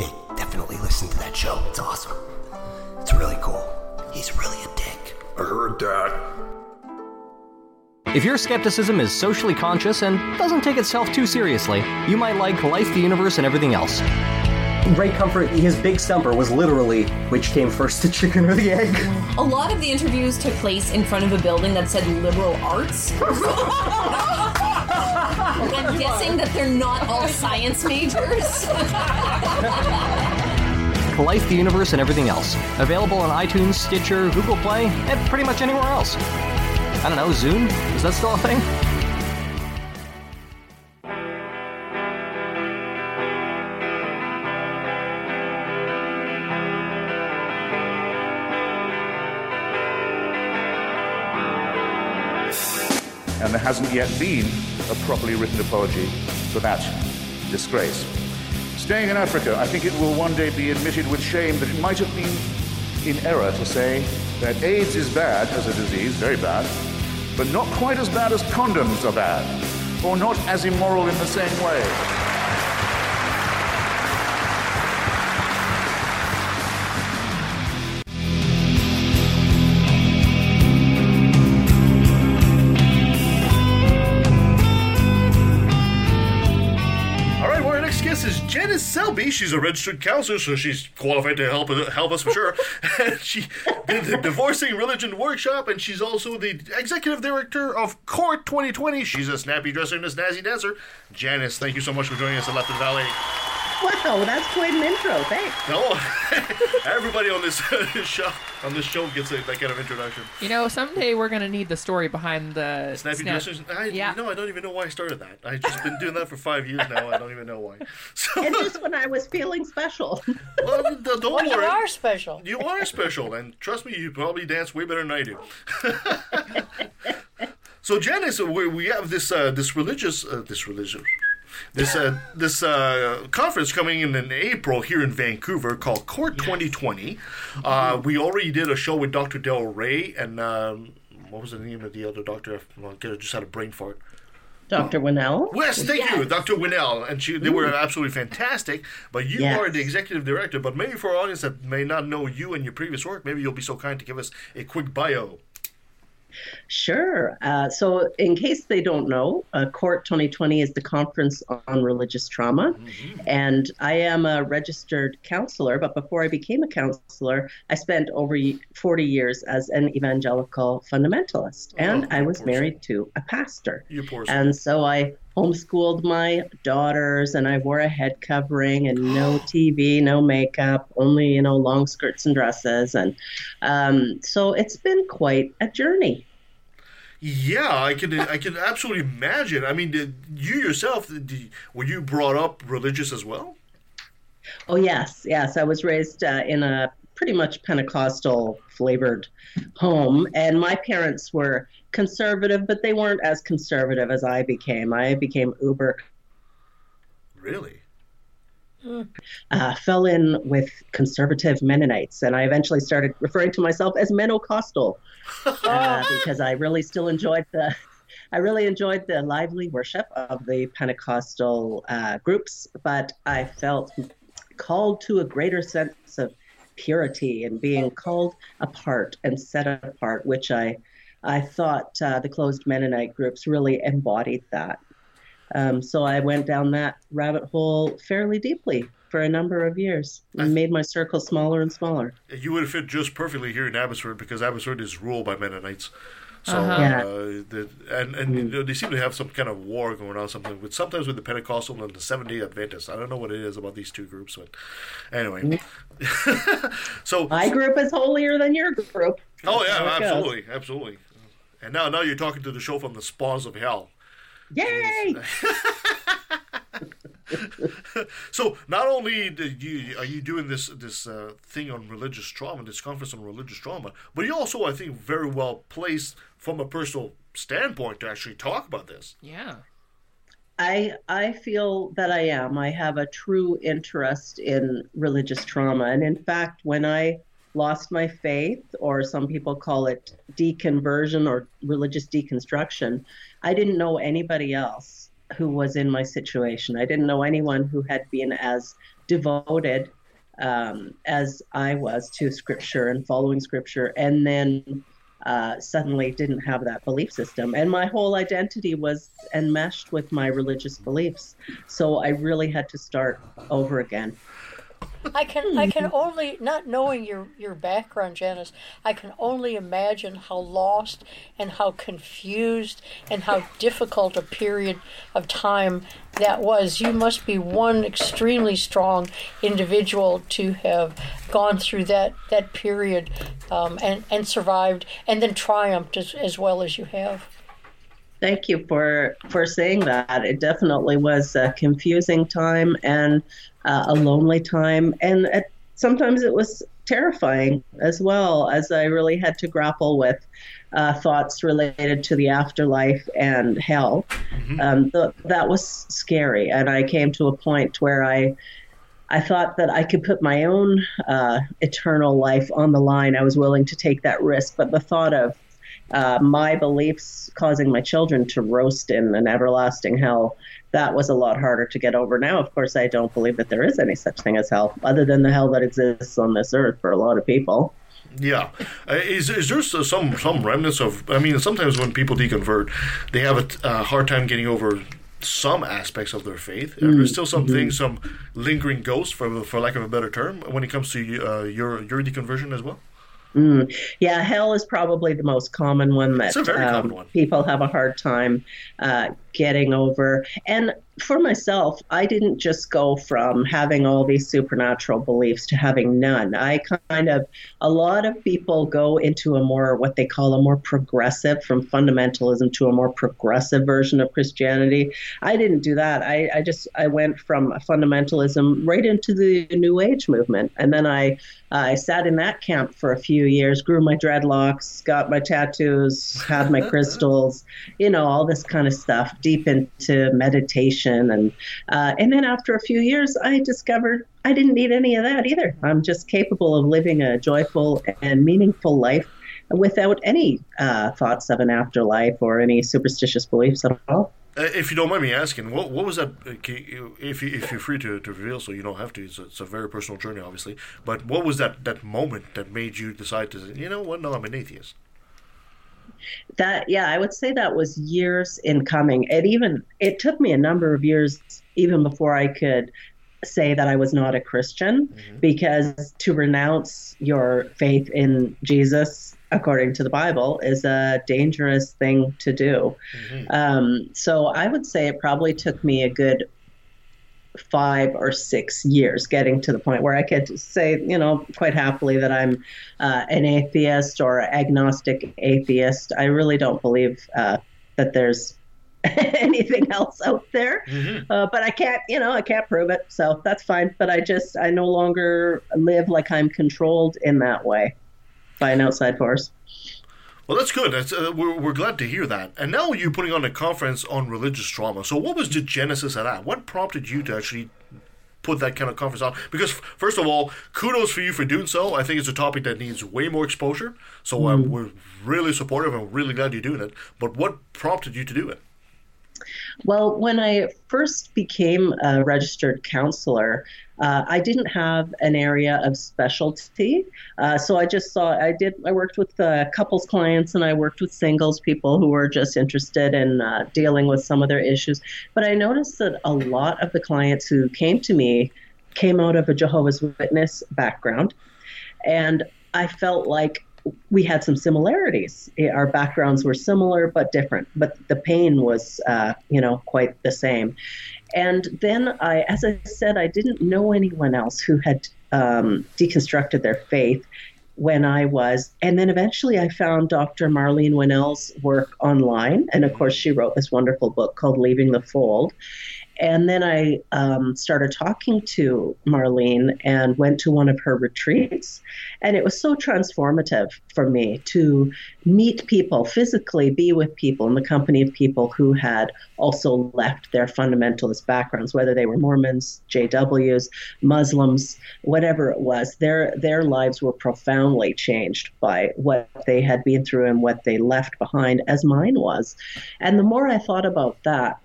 Hey, definitely listen to that show. It's awesome. It's really cool. He's really a dick. I heard that. If your skepticism is socially conscious and doesn't take itself too seriously, you might like Life, the Universe, and Everything Else. Ray Comfort, his big stumper was literally which came first, the chicken or the egg? A lot of the interviews took place in front of a building that said liberal arts. I'm guessing that they're not all science majors. Life, the Universe, and Everything Else. Available on iTunes, Stitcher, Google Play, and pretty much anywhere else. I don't know, Zune? Is that still a thing? and there hasn't yet been a properly written apology for that disgrace. Staying in Africa, I think it will one day be admitted with shame that it might have been in error to say that AIDS is bad as a disease, very bad, but not quite as bad as condoms are bad, or not as immoral in the same way. Selbie. She's a registered counselor, so she's qualified to help help us for sure. and she did the Divorcing Religion Workshop, and she's also the executive director of CORT 2020. She's a snappy dresser and a snazzy dancer. Janice, thank you so much for joining us at Left Valley. Wow, that's quite an intro. Thanks. No, everybody on this show on this show gets a, that kind of introduction. You know, someday we're gonna need the story behind the Snappy snap- dressers. I, Yeah. You know, I don't even know why I started that. I've just been doing that for five years now. I don't even know why. and just when I was feeling special. Well, don't Well, you are special. You are special, and trust me, you probably dance way better than I do. so, Janice, we, we have this uh, this religious uh, this religious this uh, this uh, conference coming in in April here in Vancouver called CORT 2020. Uh, we already did a show with Dr. Del Rey and um, what was the name of the other doctor? I just had a brain fart. Dr. Winell. Yes, thank you, Dr. Winell, and she, they were absolutely fantastic. But you Yes. are the executive director. But maybe for our audience that may not know you and your previous work, maybe you'll be so kind to give us a quick bio. Sure. Uh, so, in case they don't know, uh, CORT 2020 is the conference on religious trauma. And I am a registered counselor, but before I became a counselor, I spent over 40 years as an evangelical fundamentalist. And I was married to a pastor. And so I homeschooled my daughters and I wore a head covering and no TV, no makeup, only, you know, long skirts and dresses. And um, so it's been quite a journey. Yeah, I can I can absolutely imagine. I mean, did you yourself did, were you brought up religious as well? Oh, yes, yes. I was raised uh, in a pretty much Pentecostal flavored home, and my parents were conservative, but they weren't as conservative as I became. I became uber Really? uh, fell in with conservative Mennonites, and I eventually started referring to myself as Menocostal uh, because I really still enjoyed the I really enjoyed the lively worship of the Pentecostal uh, groups, but I felt called to a greater sense of purity and being called apart and set apart, which I I thought uh, the closed Mennonite groups really embodied that. Um, so I went down that rabbit hole fairly deeply for a number of years and made my circle smaller and smaller. You would fit just perfectly here in Abbotsford because Abbotsford is ruled by Mennonites. So, Uh-huh. uh the, and and you know, they seem to have some kind of war going on, something with sometimes with the Pentecostal and the Seventh Day Adventists. I don't know what it is about these two groups, but anyway. so My group is holier than your group. Oh yeah, how it goes. absolutely, absolutely. And now, now you're talking to the show from the spawns of hell. Yay! So not only do you, are you doing this this uh, thing on religious trauma, this conference on religious trauma, but you also, I think, very well placed from a personal standpoint to actually talk about this. Yeah. I I feel that I am. I have a true interest in religious trauma, and in fact, when I lost my faith, or some people call it deconversion or religious deconstruction, I didn't know anybody else who was in my situation. I didn't know anyone who had been as devoted um, as I was to Scripture and following Scripture, and then uh, suddenly didn't have that belief system. And my whole identity was enmeshed with my religious beliefs. So I really had to start over again. I can I can only not knowing your your background, Janice. I can only imagine how lost and how confused and how difficult a period of time that was. You must be one extremely strong individual to have gone through that that period um, and and survived and then triumphed as, as well as you have. Thank you for for saying that. It definitely was a confusing time and uh, a lonely time, and it, sometimes it was terrifying as well, as I really had to grapple with uh, thoughts related to the afterlife and hell. Um, th- that was scary, and I came to a point where I. I thought that I could put my own uh, eternal life on the line. I was willing to take that risk, but the thought of uh, my beliefs causing my children to roast in an everlasting hell, that was a lot harder to get over. Now, of course, I don't believe that there is any such thing as hell, other than the hell that exists on this earth for a lot of people. Yeah, uh, is is there some some remnants of? I mean, sometimes when people deconvert, they have a hard time getting over some aspects of their faith. Uh, There's still some Mhm. things, some lingering ghosts, for for lack of a better term, when it comes to uh, your your deconversion as well. Mm. Yeah, hell is probably the most common one that a um, common one. people have a hard time uh, getting over. And for myself, I didn't just go from having all these supernatural beliefs to having none. I kind of, a lot of people go into a more, what they call a more progressive, from fundamentalism to a more progressive version of Christianity. I didn't do that. I, I just, I went from fundamentalism right into the New Age movement. And then I, I sat in that camp for a few years, grew my dreadlocks, got my tattoos, had my crystals, you know, all this kind of stuff, deep into meditation, and uh, and then after a few years, I discovered I didn't need any of that either. I'm just capable of living a joyful and meaningful life without any uh, thoughts of an afterlife or any superstitious beliefs at all. Uh, if you don't mind me asking, what what was that? uh, If you, if you're free to, to reveal, so you don't have to. It's a, it's a very personal journey, obviously. But what was that that moment that made you decide to? say, You know what? No, I'm an atheist. That yeah i would say that was years in coming. It even it took me a number of years even before i could say that i was not a christian because to renounce your faith in jesus according to the bible is a dangerous thing to do. Um, so i would say it probably took me a good five or six years getting to the point where I could say, you know, quite happily that I'm uh, an atheist or agnostic atheist. I really don't believe uh, that there's anything else out there, uh, but I can't, you know, I can't prove it. So that's fine. But I just, I no longer live like I'm controlled in that way by an outside force. Well, that's good. That's, uh, we're, we're glad to hear that. And now you're putting on a conference on religious trauma. So, what was the genesis of that? What prompted you to actually put that kind of conference on because f- first of all, kudos for you for doing so. I think it's a topic that needs way more exposure. So um, Mm. we're really supportive and really glad you're doing it. But what prompted you to do it? Well, when I first became a registered counselor, uh, I didn't have an area of specialty. Uh, so I just saw, I did, I worked with uh, couples clients and I worked with singles people who were just interested in uh, dealing with some of their issues. But I noticed that a lot of the clients who came to me came out of a Jehovah's Witness background. And I felt like we had some similarities. Our backgrounds were similar but different, but the pain was, uh, you know, quite the same. And then I, as I said, I didn't know anyone else who had um, deconstructed their faith when I was. And then eventually I found Dr. Marlene Winell's work online. And of course, she wrote this wonderful book called Leaving the Fold. And then I um, started talking to Marlene and went to one of her retreats. And it was so transformative for me to meet people, physically be with people in the company of people who had also left their fundamentalist backgrounds, whether they were Mormons, JWs, Muslims, whatever it was. Their, their lives were profoundly changed by what they had been through and what they left behind, as mine was. And the more I thought about that,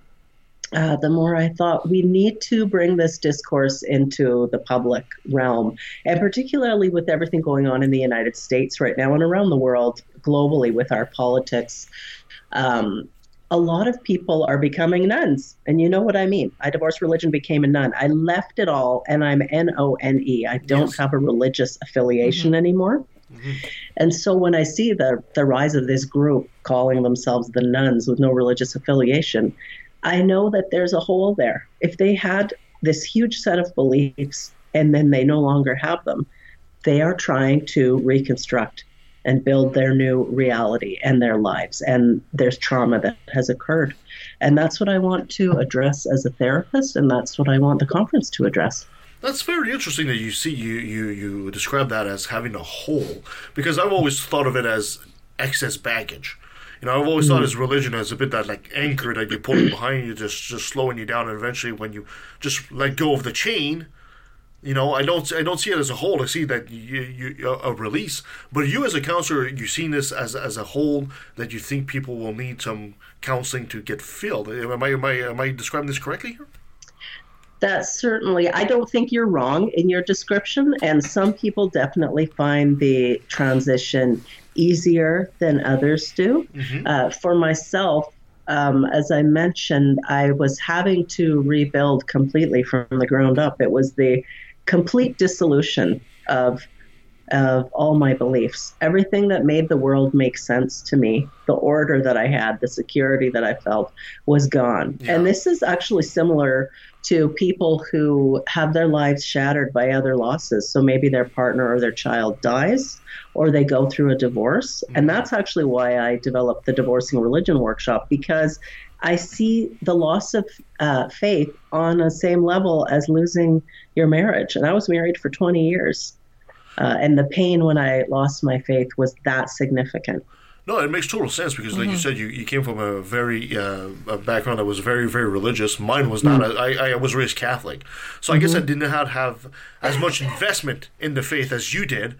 uh, the more I thought we need to bring this discourse into the public realm, and particularly with everything going on in the United States right now and around the world globally with our politics. Um, a lot of people are becoming nones, and you know what I mean. I divorced religion, became a none. I left it all, and I'm N O N E. I don't have a religious affiliation anymore. And so when I see the the rise of this group calling themselves the nones with no religious affiliation, I know that there's a hole there. If they had this huge set of beliefs and then they no longer have them, they are trying to reconstruct and build their new reality and their lives. And there's trauma that has occurred. And that's what I want to address as a therapist, and that's what I want the conference to address. That's very interesting that you see you you you describe that as having a hole because I've always thought of it as excess baggage. You know, I've always thought Mm. as religion as a bit that like anchor that you put behind you, just just slowing you down, and eventually when you just let go of the chain, you know, I don't I don't see it as a hole. I see that you, you a release. But you as a counselor, you seen this as as a hole that you think people will need some counseling to get filled. Am I am I am I describing this correctly here? That's certainly, I don't think you're wrong in your description. And some people definitely find the transition easier than others do. Uh, for myself, um, as I mentioned, I was having to rebuild completely from the ground up. It was the complete dissolution of of all my beliefs. Everything that made the world make sense to me, the order that I had, the security that I felt was gone. And this is actually similar to people who have their lives shattered by other losses. So maybe their partner or their child dies or they go through a divorce. And that's actually why I developed the Divorcing Religion workshop because I see the loss of uh, faith on the same level as losing your marriage. And I was married for 20 years. Uh, and the pain when I lost my faith was that significant. No, it makes total sense because, like you Mhm. said, you, you came from a very uh, a background that was very very religious. Mine was not. Mm. I, I was raised Catholic, so I guess I Mhm. did not have as much investment in the faith as you did.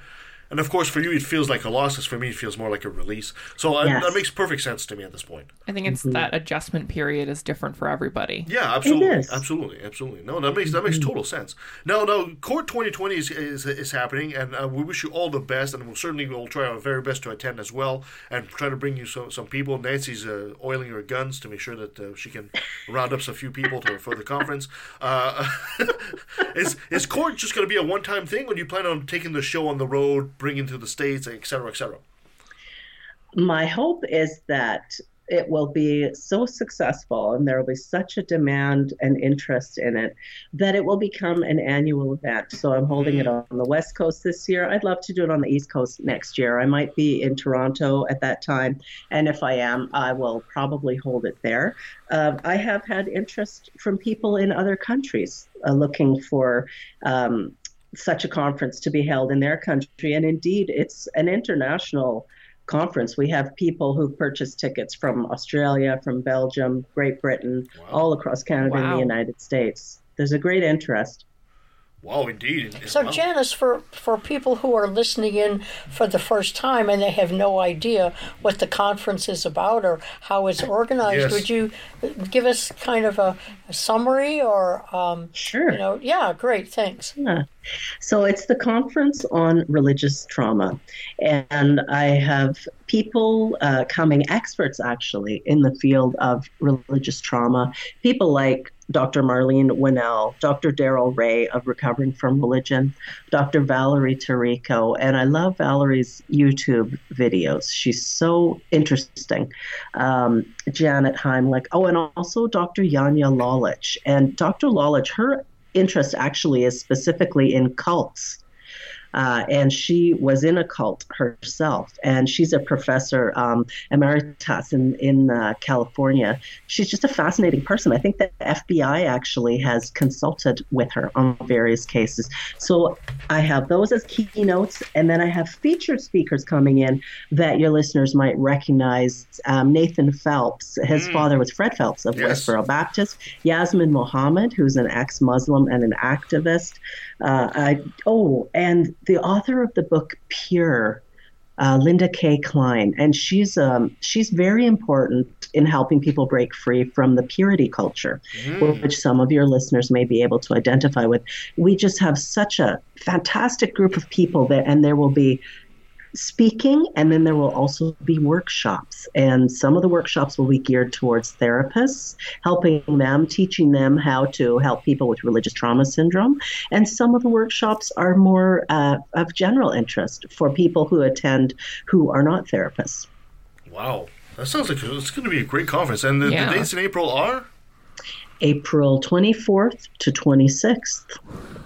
And of course, for you, it feels like a loss. As for me, it feels more like a release. So I, that makes perfect sense to me at this point. I think it's that adjustment period is different for everybody. Yeah, absolutely, absolutely, absolutely. No, that makes that makes total sense. Now, now, CORT 2020 is is, is happening, and uh, we wish you all the best, and we'll certainly will try our very best to attend as well, and try to bring you some some people. Nancy's uh, oiling her guns to make sure that uh, she can round up some few people to, for the conference. Uh, is is CORT just going to be a one time thing, or do you plan on taking the show on the road, bringing to the states, et cetera, et cetera? My hope is that it will be so successful and there will be such a demand and interest in it that it will become an annual event. So I'm holding it on the West Coast this year. I'd love to do it on the East Coast next year. I might be in Toronto at that time. And if I am, I will probably hold it there. Uh, I have had interest from people in other countries uh, looking for. Um, such a conference to be held in their country. And indeed, it's an international conference. We have people who've purchased tickets from Australia, from Belgium, Great Britain, all across Canada and the United States. There's a great interest. Wow, indeed. So, Wow. Janice, for, for people who are listening in for the first time and they have no idea what the conference is about or how it's organized, Yes. would you give us kind of a, a summary or? Um, sure. You know, yeah, great, thanks. Yeah. So it's the conference on religious trauma. And I have people uh, coming, experts actually, in the field of religious trauma. People like Dr. Marlene Winell, Dr. Darrel Ray of Recovering from Religion, Dr. Valerie Tarico. And I love Valerie's YouTube videos. She's so interesting. Um, Janet Heimlich. Oh, and also Dr. Janja Lalich. And Dr. Lalich, her interest actually is specifically in cults. Uh, and she was in a cult herself, and she's a professor um, emeritus in in uh, California. She's just a fascinating person. I think the FBI actually has consulted with her on various cases. So I have those as keynotes, and then I have featured speakers coming in that your listeners might recognize. Um, Nathan Phelps, his Mm. father was Fred Phelps of Yes. Westboro Baptist. Yasmin Mohammed, who's an ex-Muslim and an activist. Uh, I, oh, and the author of the book Pure, uh, Linda K. Klein, and she's um, she's very important in helping people break free from the purity culture, Mm. which some of your listeners may be able to identify with. We just have such a fantastic group of people there, and there will be speaking and then there will also be workshops and some of the workshops will be geared towards therapists helping them teaching them how to help people with religious trauma syndrome and some of the workshops are more uh, of general interest for people who attend who are not therapists Wow. That sounds like it's going to be a great conference. And the, Yeah. the dates in April are? April 24th to 26th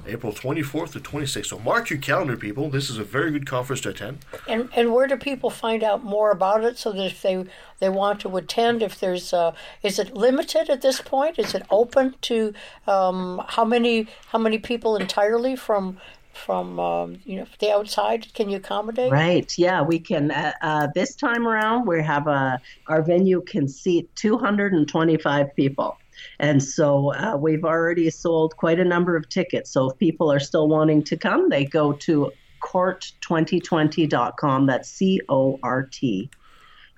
April 24th to 26th. So mark your calendar, people. This is a very good conference to attend. And and where do people find out more about it so that if they they want to attend, if there's uh, is it limited at this point? Is it open to um, how many how many people entirely from from um, you know the outside can you accommodate? Right. Yeah, we can. Uh, uh, this time around, we have a our venue can seat 225 people, and so uh, we've already sold quite a number of tickets. So if people are still wanting to come, they go to cort2020.com. That's C O R T.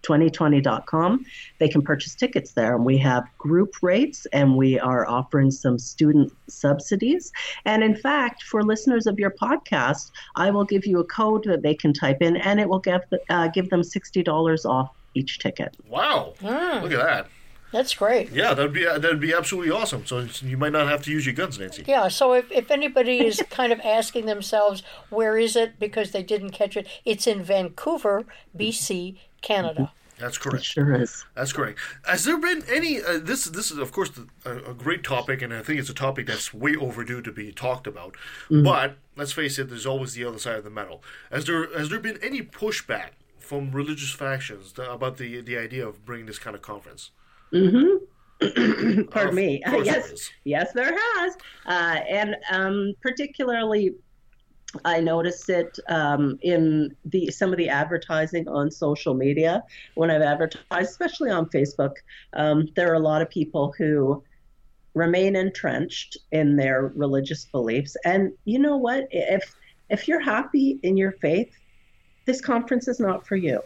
2020.com. They can purchase tickets there. And we have group rates and we are offering some student subsidies. And in fact, for listeners of your podcast, I will give you a code that they can type in and it will give, uh, give them $60 off each ticket. Wow. Mm. Look at that. That's great. Yeah, that'd be that'd be absolutely awesome. So it's- you might not have to use your guns, Nancy. Yeah, so if, if anybody is kind of asking themselves, where is it because they didn't catch it, it's in Vancouver, BC, Canada. That's correct. sure is. That's correct. Has there been any? Uh, this this is of course the, a, a great topic, and I think it's a topic that's way overdue to be talked about. Mhm. But let's face it, there's always the other side of the medal. Has there has there been any pushback from religious factions about the the idea of bringing this kind of conference? Mm-hmm. Pardon me. yes, yes, there has, uh, and um, particularly, I noticed it um, in the some of the advertising on social media when I've advertised, especially on Facebook. Um, there are a lot of people who remain entrenched in their religious beliefs, and you know what? If if you're happy in your faith, this conference is not for you.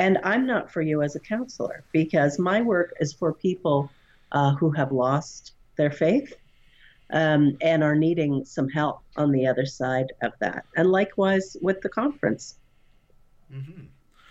And I'm not for you as a counselor because my work is for people uh, who have lost their faith um, and are needing some help on the other side of that. And likewise with the conference.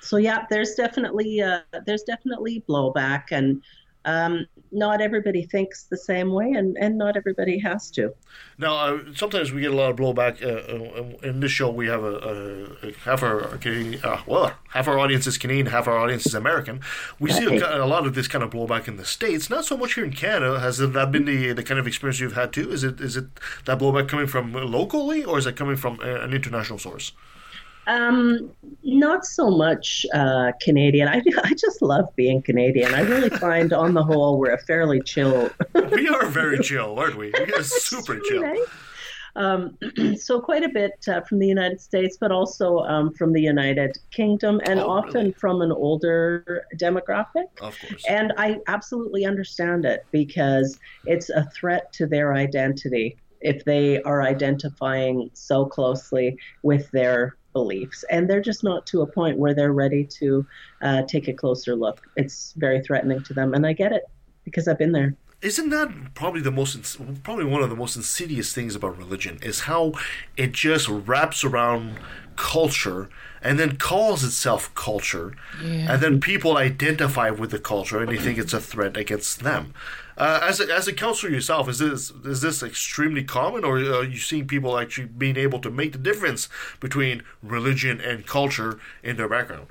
So yeah, there's definitely uh, there's definitely blowback, and um, not everybody thinks the same way, and, and not everybody has to. Now, uh, sometimes we get a lot of blowback. Uh, uh, in this show, we have a, a, a half our Canadian, uh, well, half our audience is Canadian, half our audience is American. We see a, a lot of this kind of blowback in the states. Not so much here in Canada. Has that been the the kind of experience you've had too? Is it is it that blowback coming from locally, or is it coming from uh, an international source? Um, not so much uh, Canadian. I, I just love being Canadian. I really find, on the whole, we're a fairly chill we are very chill, aren't we? We are super chill. Right? Um, so quite a bit uh, from the United States, but also um, from the United Kingdom, and Oh, often from an older demographic. Of course. And I absolutely understand it because it's a threat to their identity if they are identifying so closely with their beliefs. And they're just not to a point where they're ready to uh, take a closer look. It's very threatening to them. And I get it because I've been there. Isn't that probably the most, probably one of the most insidious things about religion is how it just wraps around culture and then calls itself culture, Yeah. and then people identify with the culture and they think it's a threat against them. Uh, as a, as a counselor yourself, is this is this extremely common, or are you seeing people actually being able to make the difference between religion and culture in their background?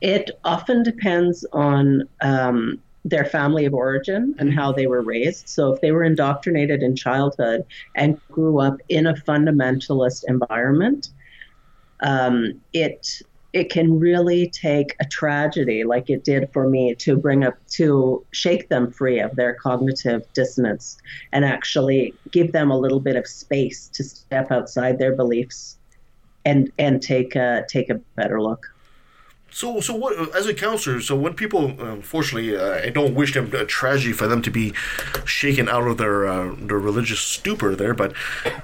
It often depends on um, their family of origin and how they were raised. So, if they were indoctrinated in childhood and grew up in a fundamentalist environment, um, it it can really take a tragedy like it did for me to bring up to shake them free of their cognitive dissonance and actually give them a little bit of space to step outside their beliefs and and take a take a better look. So, so what as a counselor? So when people, unfortunately, uh, I don't wish them a tragedy for them to be shaken out of their uh, their religious stupor there, but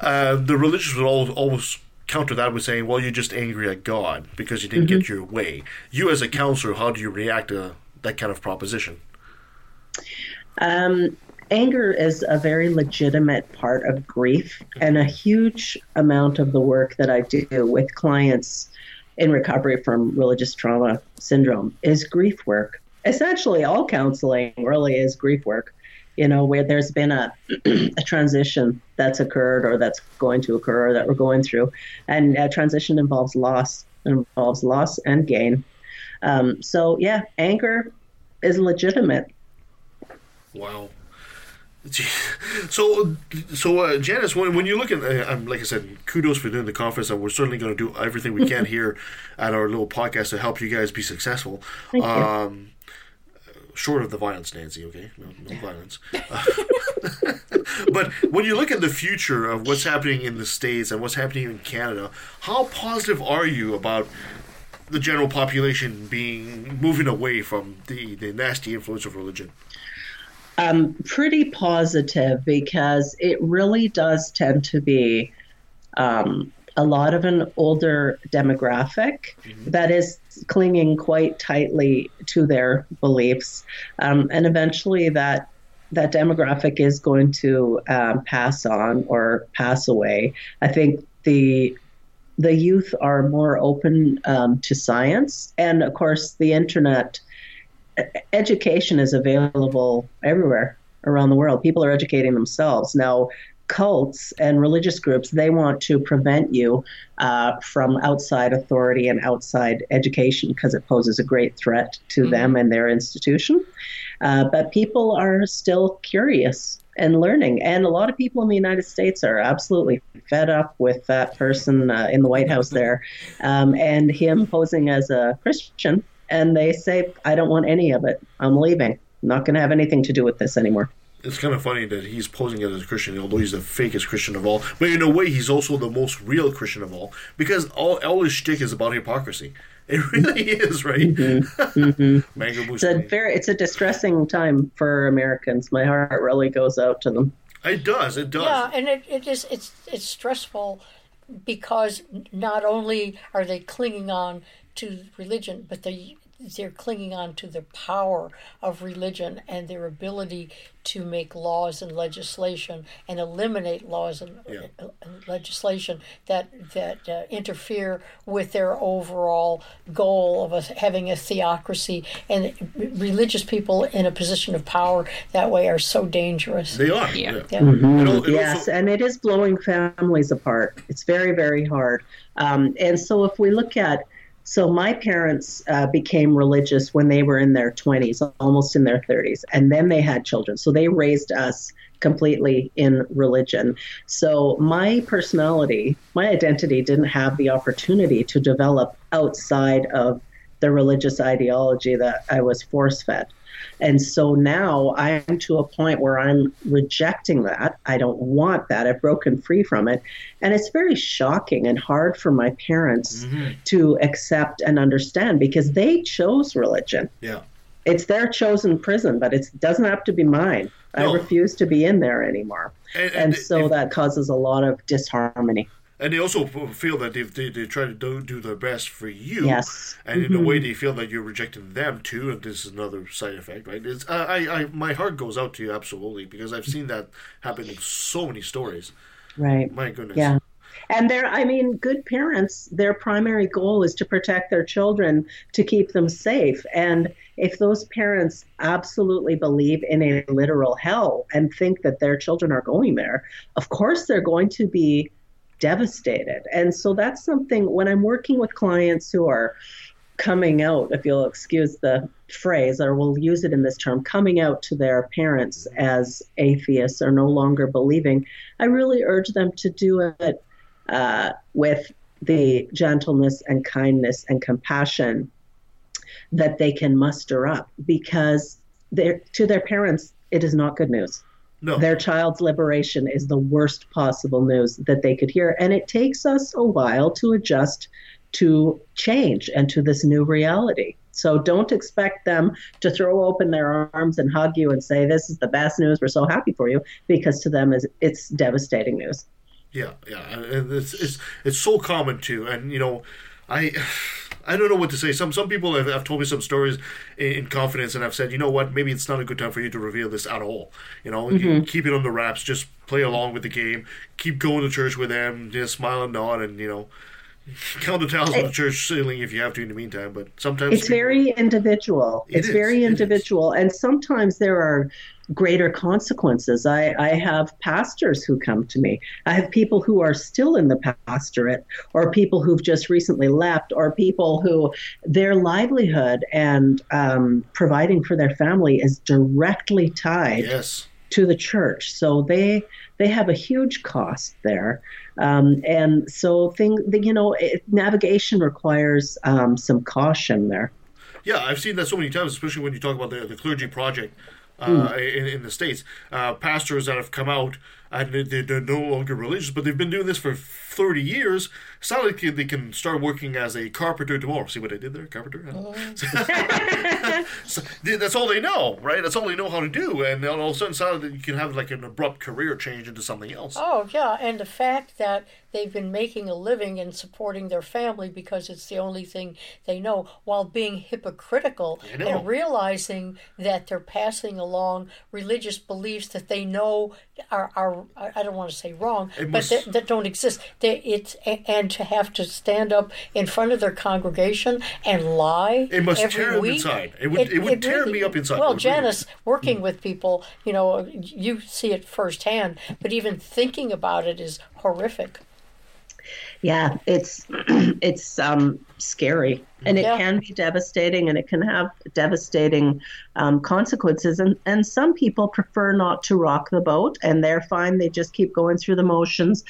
uh, the religious would always, always counter that with saying, "Well, you're just angry at God because you didn't get your way." You, as a counselor, how do you react to that kind of proposition? Um, anger is a very legitimate part of grief, and a huge amount of the work that I do with clients in recovery from religious trauma syndrome is grief work. Essentially, all counseling really is grief work. You know, where there's been a, a transition that's occurred or that's going to occur or that we're going through. And a transition involves loss, it involves loss and gain. Um, so, yeah, anger is legitimate. Wow. So, so uh, Janice, when, when you look at, uh, um, like I said, kudos for doing the conference, and we're certainly going to do everything we can here at our little podcast to help you guys be successful. Thank you. Short of the violence, Nancy. Okay, no, no violence. but when you look at the future of what's happening in the states and what's happening in Canada, how positive are you about the general population being moving away from the, the nasty influence of religion? Um, pretty positive because it really does tend to be um, a lot of an older demographic that is clinging quite tightly to their beliefs, um, and eventually that that demographic is going to um, pass on or pass away. I think the the youth are more open um, to science, and of course, the internet education is available everywhere around the world. People are educating themselves now. Cults and religious groups they want to prevent you uh, from outside authority and outside education because it poses a great threat to them and their institution. Uh, but people are still curious and learning. And a lot of people in the United States are absolutely fed up with that person uh, in the White House there um, and him posing as a Christian. And they say, I don't want any of it. I'm leaving. I'm not going to have anything to do with this anymore. It's kind of funny that he's posing as a Christian, although he's the fakest Christian of all. But in a way, he's also the most real Christian of all because all, all his shtick is about hypocrisy. It really is, right? Mm-hmm. Mm-hmm. Mango It's a very, it's a distressing time for Americans. My heart really goes out to them. It does. It does. Yeah, and it, it is it's it's stressful because not only are they clinging on to religion, but they they're clinging on to the power of religion and their ability to make laws and legislation and eliminate laws and, and legislation that that uh, interfere with their overall goal of us having a theocracy and religious people in a position of power that way are so dangerous. They are. Yeah. Mhm. yes, and it is blowing families apart. It's very, very hard. Um, and so, if we look at so my parents uh, became religious when they were in their 20s, almost in their 30s, and then they had children. So they raised us completely in religion. So my personality, my identity didn't have the opportunity to develop outside of the religious ideology that I was force fed. And so now I am to a point where I'm rejecting that. I don't want that. I've broken free from it. And it's very shocking and hard for my parents mm-hmm. to accept and understand because they chose religion. Yeah. it's their chosen prison, but it doesn't have to be mine. I refuse to be in there anymore. And- And, and so that causes a lot of disharmony. And they also feel that they, they, they try to do, do their best for you. Yes. And in a way, mm-hmm. they feel that you're rejecting them too. And this is another side effect, right? It's, I, I, I, my heart goes out to you absolutely because I've seen that happen in so many stories. Right. My goodness. Yeah. And they're, I mean, good parents, their primary goal is to protect their children, to keep them safe. And if those parents absolutely believe in a literal hell and think that their children are going there, of course they're going to be devastated. And so that's something when I'm working with clients who are coming out, if you'll excuse the phrase, or we'll use it in this term, coming out to their parents as atheists or no longer believing, I really urge them to do it uh, with the gentleness and kindness and compassion that they can muster up because to their parents, it is not good news. No. Their child's liberation is the worst possible news that they could hear. And it takes us a while to adjust to change and to this new reality. So don't expect them to throw open their arms and hug you and say, This is the best news. We're so happy for you, because to them, is it's devastating news. Yeah, yeah, and it's it's it's so common too, and you know, I I don't know what to say. Some some people have, have told me some stories in, in confidence, and I've said, you know what, maybe it's not a good time for you to reveal this at all. You know, you Mhm. keep it under wraps, just play along with the game, keep going to church with them, just smile and nod, and you know, count the tiles on the church ceiling if you have to in the meantime. But sometimes It's very individual. It it's is, very it is. individual. And sometimes there are greater consequences. I, I have pastors who come to me. I have people who are still in the pastorate, or people who've just recently left, or people who their livelihood and um, providing for their family is directly tied yes. to the church. So they they have a huge cost there, um, and so thing you know it, navigation requires um, some caution there. Yeah, I've seen that so many times, especially when you talk about the, the clergy project uh, in, in the States. Uh, pastors that have come out and they- they're no longer religious, but they've been doing this for 30 years. Like they can start working as a carpenter tomorrow. See what I did there? Carpenter? Oh. so, that's all they know, right? That's all they know how to do. And all of a sudden, it's not that you can have like an abrupt career change into something else. Oh, yeah. And the fact that they've been making a living and supporting their family because it's the only thing they know while being hypocritical and realizing that they're passing along religious beliefs that they know are, are I don't want to say wrong, but that, that don't exist. They, it's, and to have to stand up in front of their congregation and lie It must every tear them week. inside. It would- it would tear me up inside. Well, It would really. Janice, working with people, you know, you see it firsthand, but even thinking about it is horrific. Yeah, it's it's um, scary, and it Yeah. can be devastating, and it can have devastating um, consequences. And and some people prefer not to rock the boat, and they're fine. They just keep going through the motions,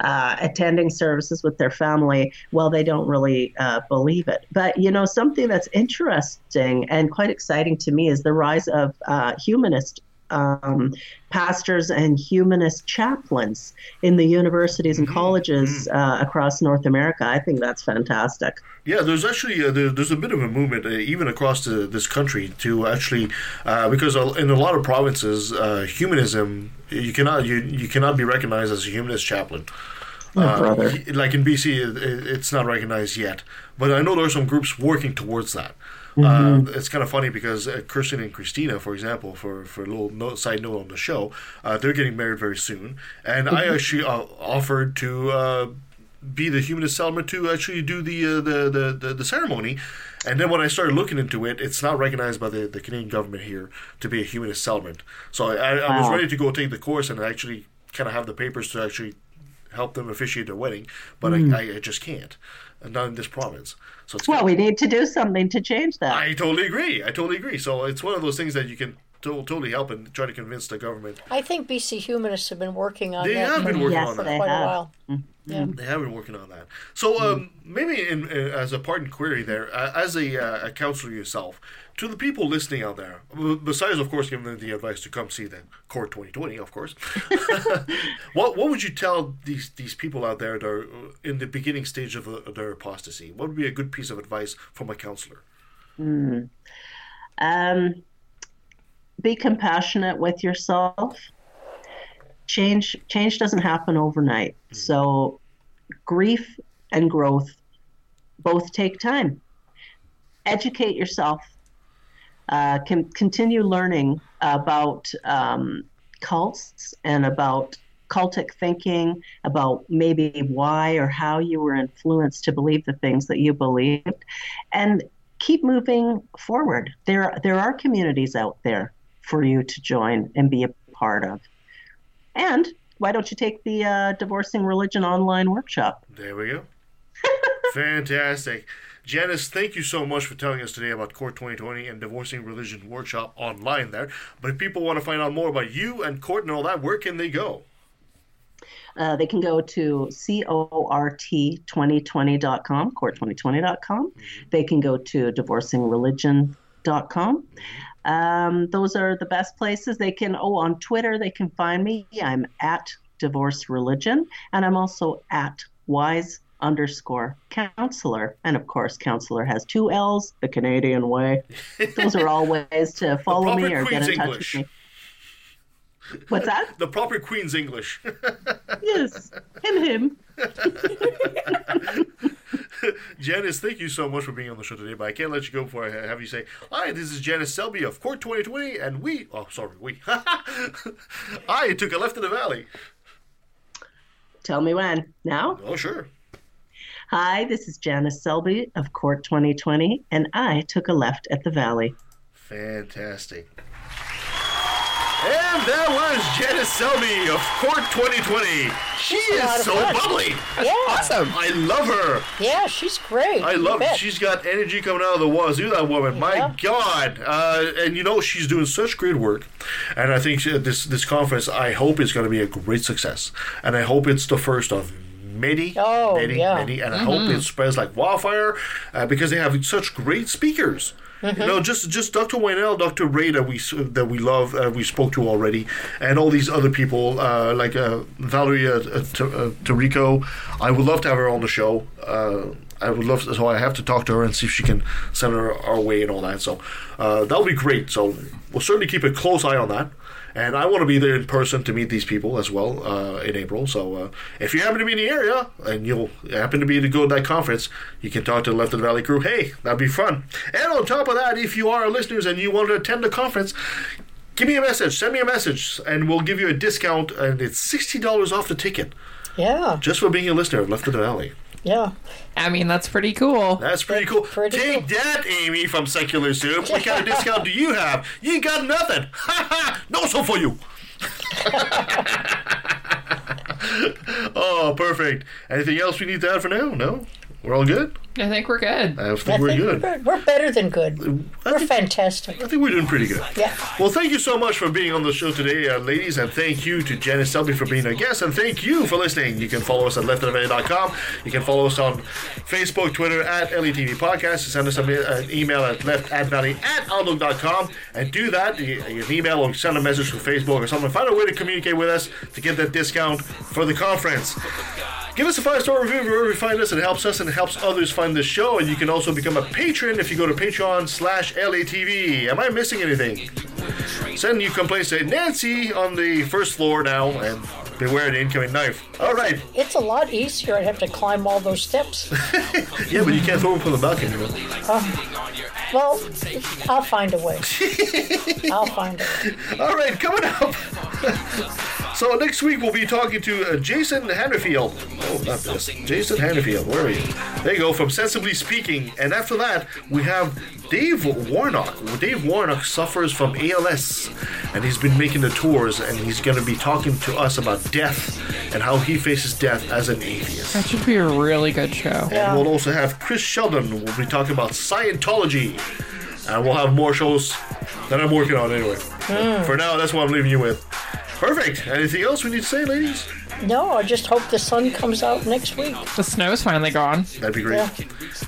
uh, attending services with their family while they don't really uh, believe it. But you know, something that's interesting and quite exciting to me is the rise of uh, humanist um, pastors and humanist chaplains in the universities and colleges uh, across North America. I think that's fantastic. Yeah, there's actually uh, there, there's a bit of a movement uh, even across the, this country to actually uh, because in a lot of provinces, uh, humanism you cannot you, you cannot be recognized as a humanist chaplain. Brother. like in BC, it- it's not recognized yet, but I know there are some groups working towards that. Mhm. Uh, it's kind of funny because uh, Kirsten and Christina, for example, for, for a little note, side note on the show, uh, they're getting married very soon, and I Mhm. actually uh, offered to uh, be the humanist celebrant to actually do the, uh, the, the the the ceremony. And then when I started looking into it, it's not recognized by the, the Canadian government here to be a humanist celebrant. So I, I was ready to go take the course and actually kind of have the papers to actually help them officiate their wedding, but Mm. I, I just can't, and not in this province. So it's Well, we need to do something to change that. I totally agree. I totally agree. So it's one of those things that you can to- totally help and try to convince the government. I think BC humanists have been working on They that have been working yes, on for that. quite They a have. while. Yeah. They have been working on that. So um, maybe in, uh, as a pardon query there, uh, as a, uh, a counselor yourself, to the people listening out there, besides of course giving them the advice to come see the CORT 2020, of course, what what would you tell these these people out there that are uh, in the beginning stage of, uh, their apostasy? What would be a good piece of advice from a counselor? Hmm. Um, be compassionate with yourself. Change change doesn't happen overnight. So grief and growth both take time. Educate yourself. Uh, can continue learning about um, cults and about cultic thinking, about maybe why or how you were influenced to believe the things that you believed, and keep moving forward. There, there are communities out there for you to join and be a part of. And why don't you take the uh, Divorcing Religion online workshop? There we go. Fantastic. Janice, thank you so much for telling us today about CORT 2020 and Divorcing Religion Workshop online there. But if people want to find out more about you and CORT and all that, where can they go? Uh, they can go to cort2020.com, court2020.com. They can go to divorcingreligion.com. Um, those are the best places. They can, oh, on Twitter, they can find me. I'm at Divorce Religion, and I'm also at Wise underscore counselor. And of course, counselor has two L's, the Canadian way. Those are all ways to follow me or get in touch English. with me. What's that? The proper Queen's English. yes, him, him. Janice, thank you so much for being on the show today, but I can't let you go before I have you say, Hi, this is Janice Selbie of CORT 2020, and we, oh, sorry, we, I took a left in the valley. Tell me when. Now? Oh, sure. Hi, this is Janice Selbie of CORT 2020, and I took a left at the Valley. Fantastic. And that was Janice Selbie of CORT 2020. She She's is so fun. bubbly. Yeah. Awesome. I love her. Yeah, she's great. I love bet. She's got energy coming out of the wazoo, that woman. My God. Uh, and you know, she's doing such great work. And I think this, this conference, I hope is going to be a great success. And I hope it's the first of many, Oh, many, yeah. many. And I hope it spreads like wildfire uh, because they have such great speakers. Mm-hmm. You know, just just Dr. Winell, Dr. Ray that we that we love, uh, we spoke to already, and all these other people uh, like uh, Valerie uh, uh, uh, Tarico. I would love to have her on the show. Uh, I would love to, so I have to talk to her and see if she can send her our way and all that. So uh, that would be great. So we'll certainly keep a close eye on that. And I want to be there in person to meet these people as well uh, in April. So uh, if you happen to be in the area and you'll happen to be to go to that conference, you can talk to the Left of the Valley crew. Hey, that'd be fun. And on top of that, if you are listeners and you want to attend the conference, give me a message. Send me a message, and we'll give you a discount. And it's sixty dollars off the ticket Yeah, just for being a listener of Left of the Valley. Yeah. I mean, that's pretty cool. That's pretty cool. pretty Take that, Amy from Secular Soup. What kind of discount do you have? You ain't got nothing. Ha ha! No so for you. oh, perfect. Anything else we need to add for now? No? We're all good? I think we're good. I I think we're think good. We're, we're better than good. We're fantastic. I think we're doing pretty good. Yeah. Well, thank you so much for being on the show today, uh, ladies, and thank you to Janice Selbie for being our guest, and thank you for listening. You can follow us at leftoftheveil.com. You can follow us on Facebook, Twitter, at LATV Podcast. Send us a, an email at leftatvalley at outlook.com, and do that. You, you can email or send a message to Facebook or something. Find a way to communicate with us to get that discount for the conference. Give us a five star review wherever you find us. It helps us and it helps others find this show. And you can also become a patron if you go to Patreon slash LATV. Am I missing anything? Send your complaints to Nancy on the first floor now and beware the incoming knife. All right. It's a lot easier. I'd have to climb all those steps. Yeah, but you can't throw them from the balcony. You know? Well, I'll find a way. I'll find a way. All right, coming up. so next week we'll be talking to uh, Jason Hannerfield. Oh, not this. Jason Hannerfield. Where are you? There you go. From Sensibly Speaking. And after that, we have Dave Warnock. Dave Warnock suffers from ALS, and he's been making the tours, and he's going to be talking to us about death and how he faces death as an atheist. That should be a really good show. And we'll also have Chris Sheldon. We'll be talking about Scientology. And we'll have more shows that I'm working on anyway. But For now, that's what I'm leaving you with. Perfect. Anything else we need to say, ladies? No, I just hope the sun comes out next week. The snow's finally gone. That'd be great.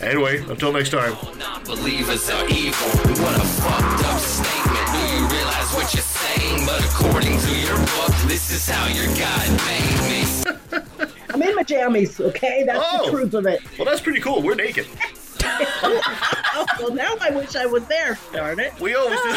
Anyway, until next time. Non-believers are evil. What a fucked up statement. Do you realize what you're saying? But according to your book, this is how your God made me. I'm in my jammies, okay? That's Oh. the truth of it. Well, that's pretty cool. We're naked. Oh, well, now I wish I was there. Darn it! We always do.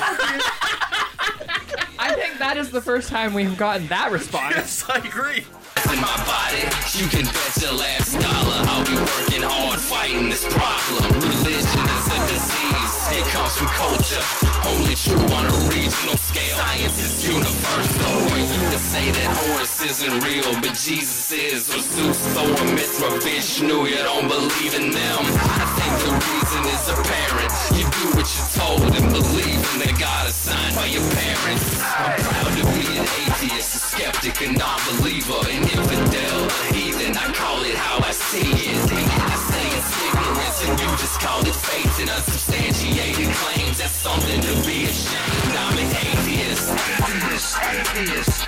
I think that is the first time we've gotten that response. Yes, I agree. in my body. You can bet your last dollar I'll be working hard fighting this problem. Religion is a disease. It comes from culture. Only true on a regional scale. Science is universal. For you to say that Horus isn't real, but Jesus is, or Zeus, Thor, Mithra, Vishnu, you don't believe in them. I think the reason is apparent. You do what you're told and believe in the God assigned by your parents. I'm proud to be an atheist, a skeptic, a non-believer, an infidel, heathen. I call it how I see it. I say it's ignorance and you just call it faith and unsubstantiated claims. That's something to be ashamed. I'm an atheist. Atheist, atheist.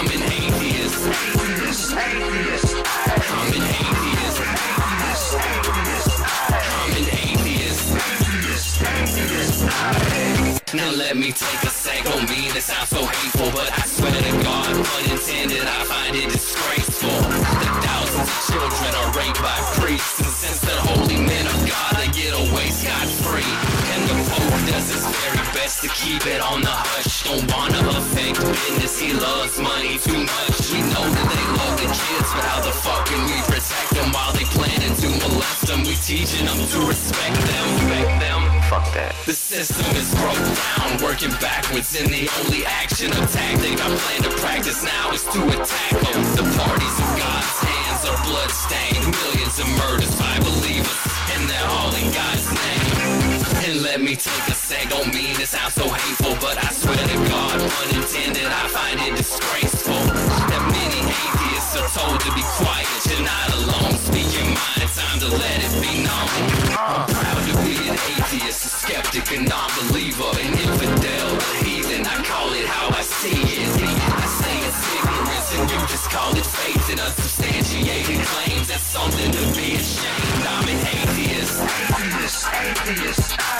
I'm me take a sec, don't mean it sounds so hateful, but I swear to God, unintended, I find it disgraceful. The thousands of children are raped by priests, and since they're holy men of God, they get away scot-free. And the Pope does his very best to keep it on the hush. Don't wanna affect business, he loves money too much. We know that they love the kids, but how the fuck can we protect them while they planning to molest them? We teaching them to respect them, respect them. Fuck that. The system is broke down, working backwards, and the only action or tactic I plan to practice now is to attack them. The parties of God's hands are bloodstained, millions of murders by believers, and they're all in God's name. And let me take a sec, don't mean to sound so hateful, but I swear to God, unintended, I find it disgraceful that many atheists are told to be quiet. You're not alone, speak your mind, time to let it be known. I'm proud an atheist, a skeptic, a non-believer, an infidel, a heathen. I call it how I see it. I say it's ignorance, and you just call it faith and unsubstantiated claims. That's something to be ashamed. I'm an atheist. Atheist, atheist.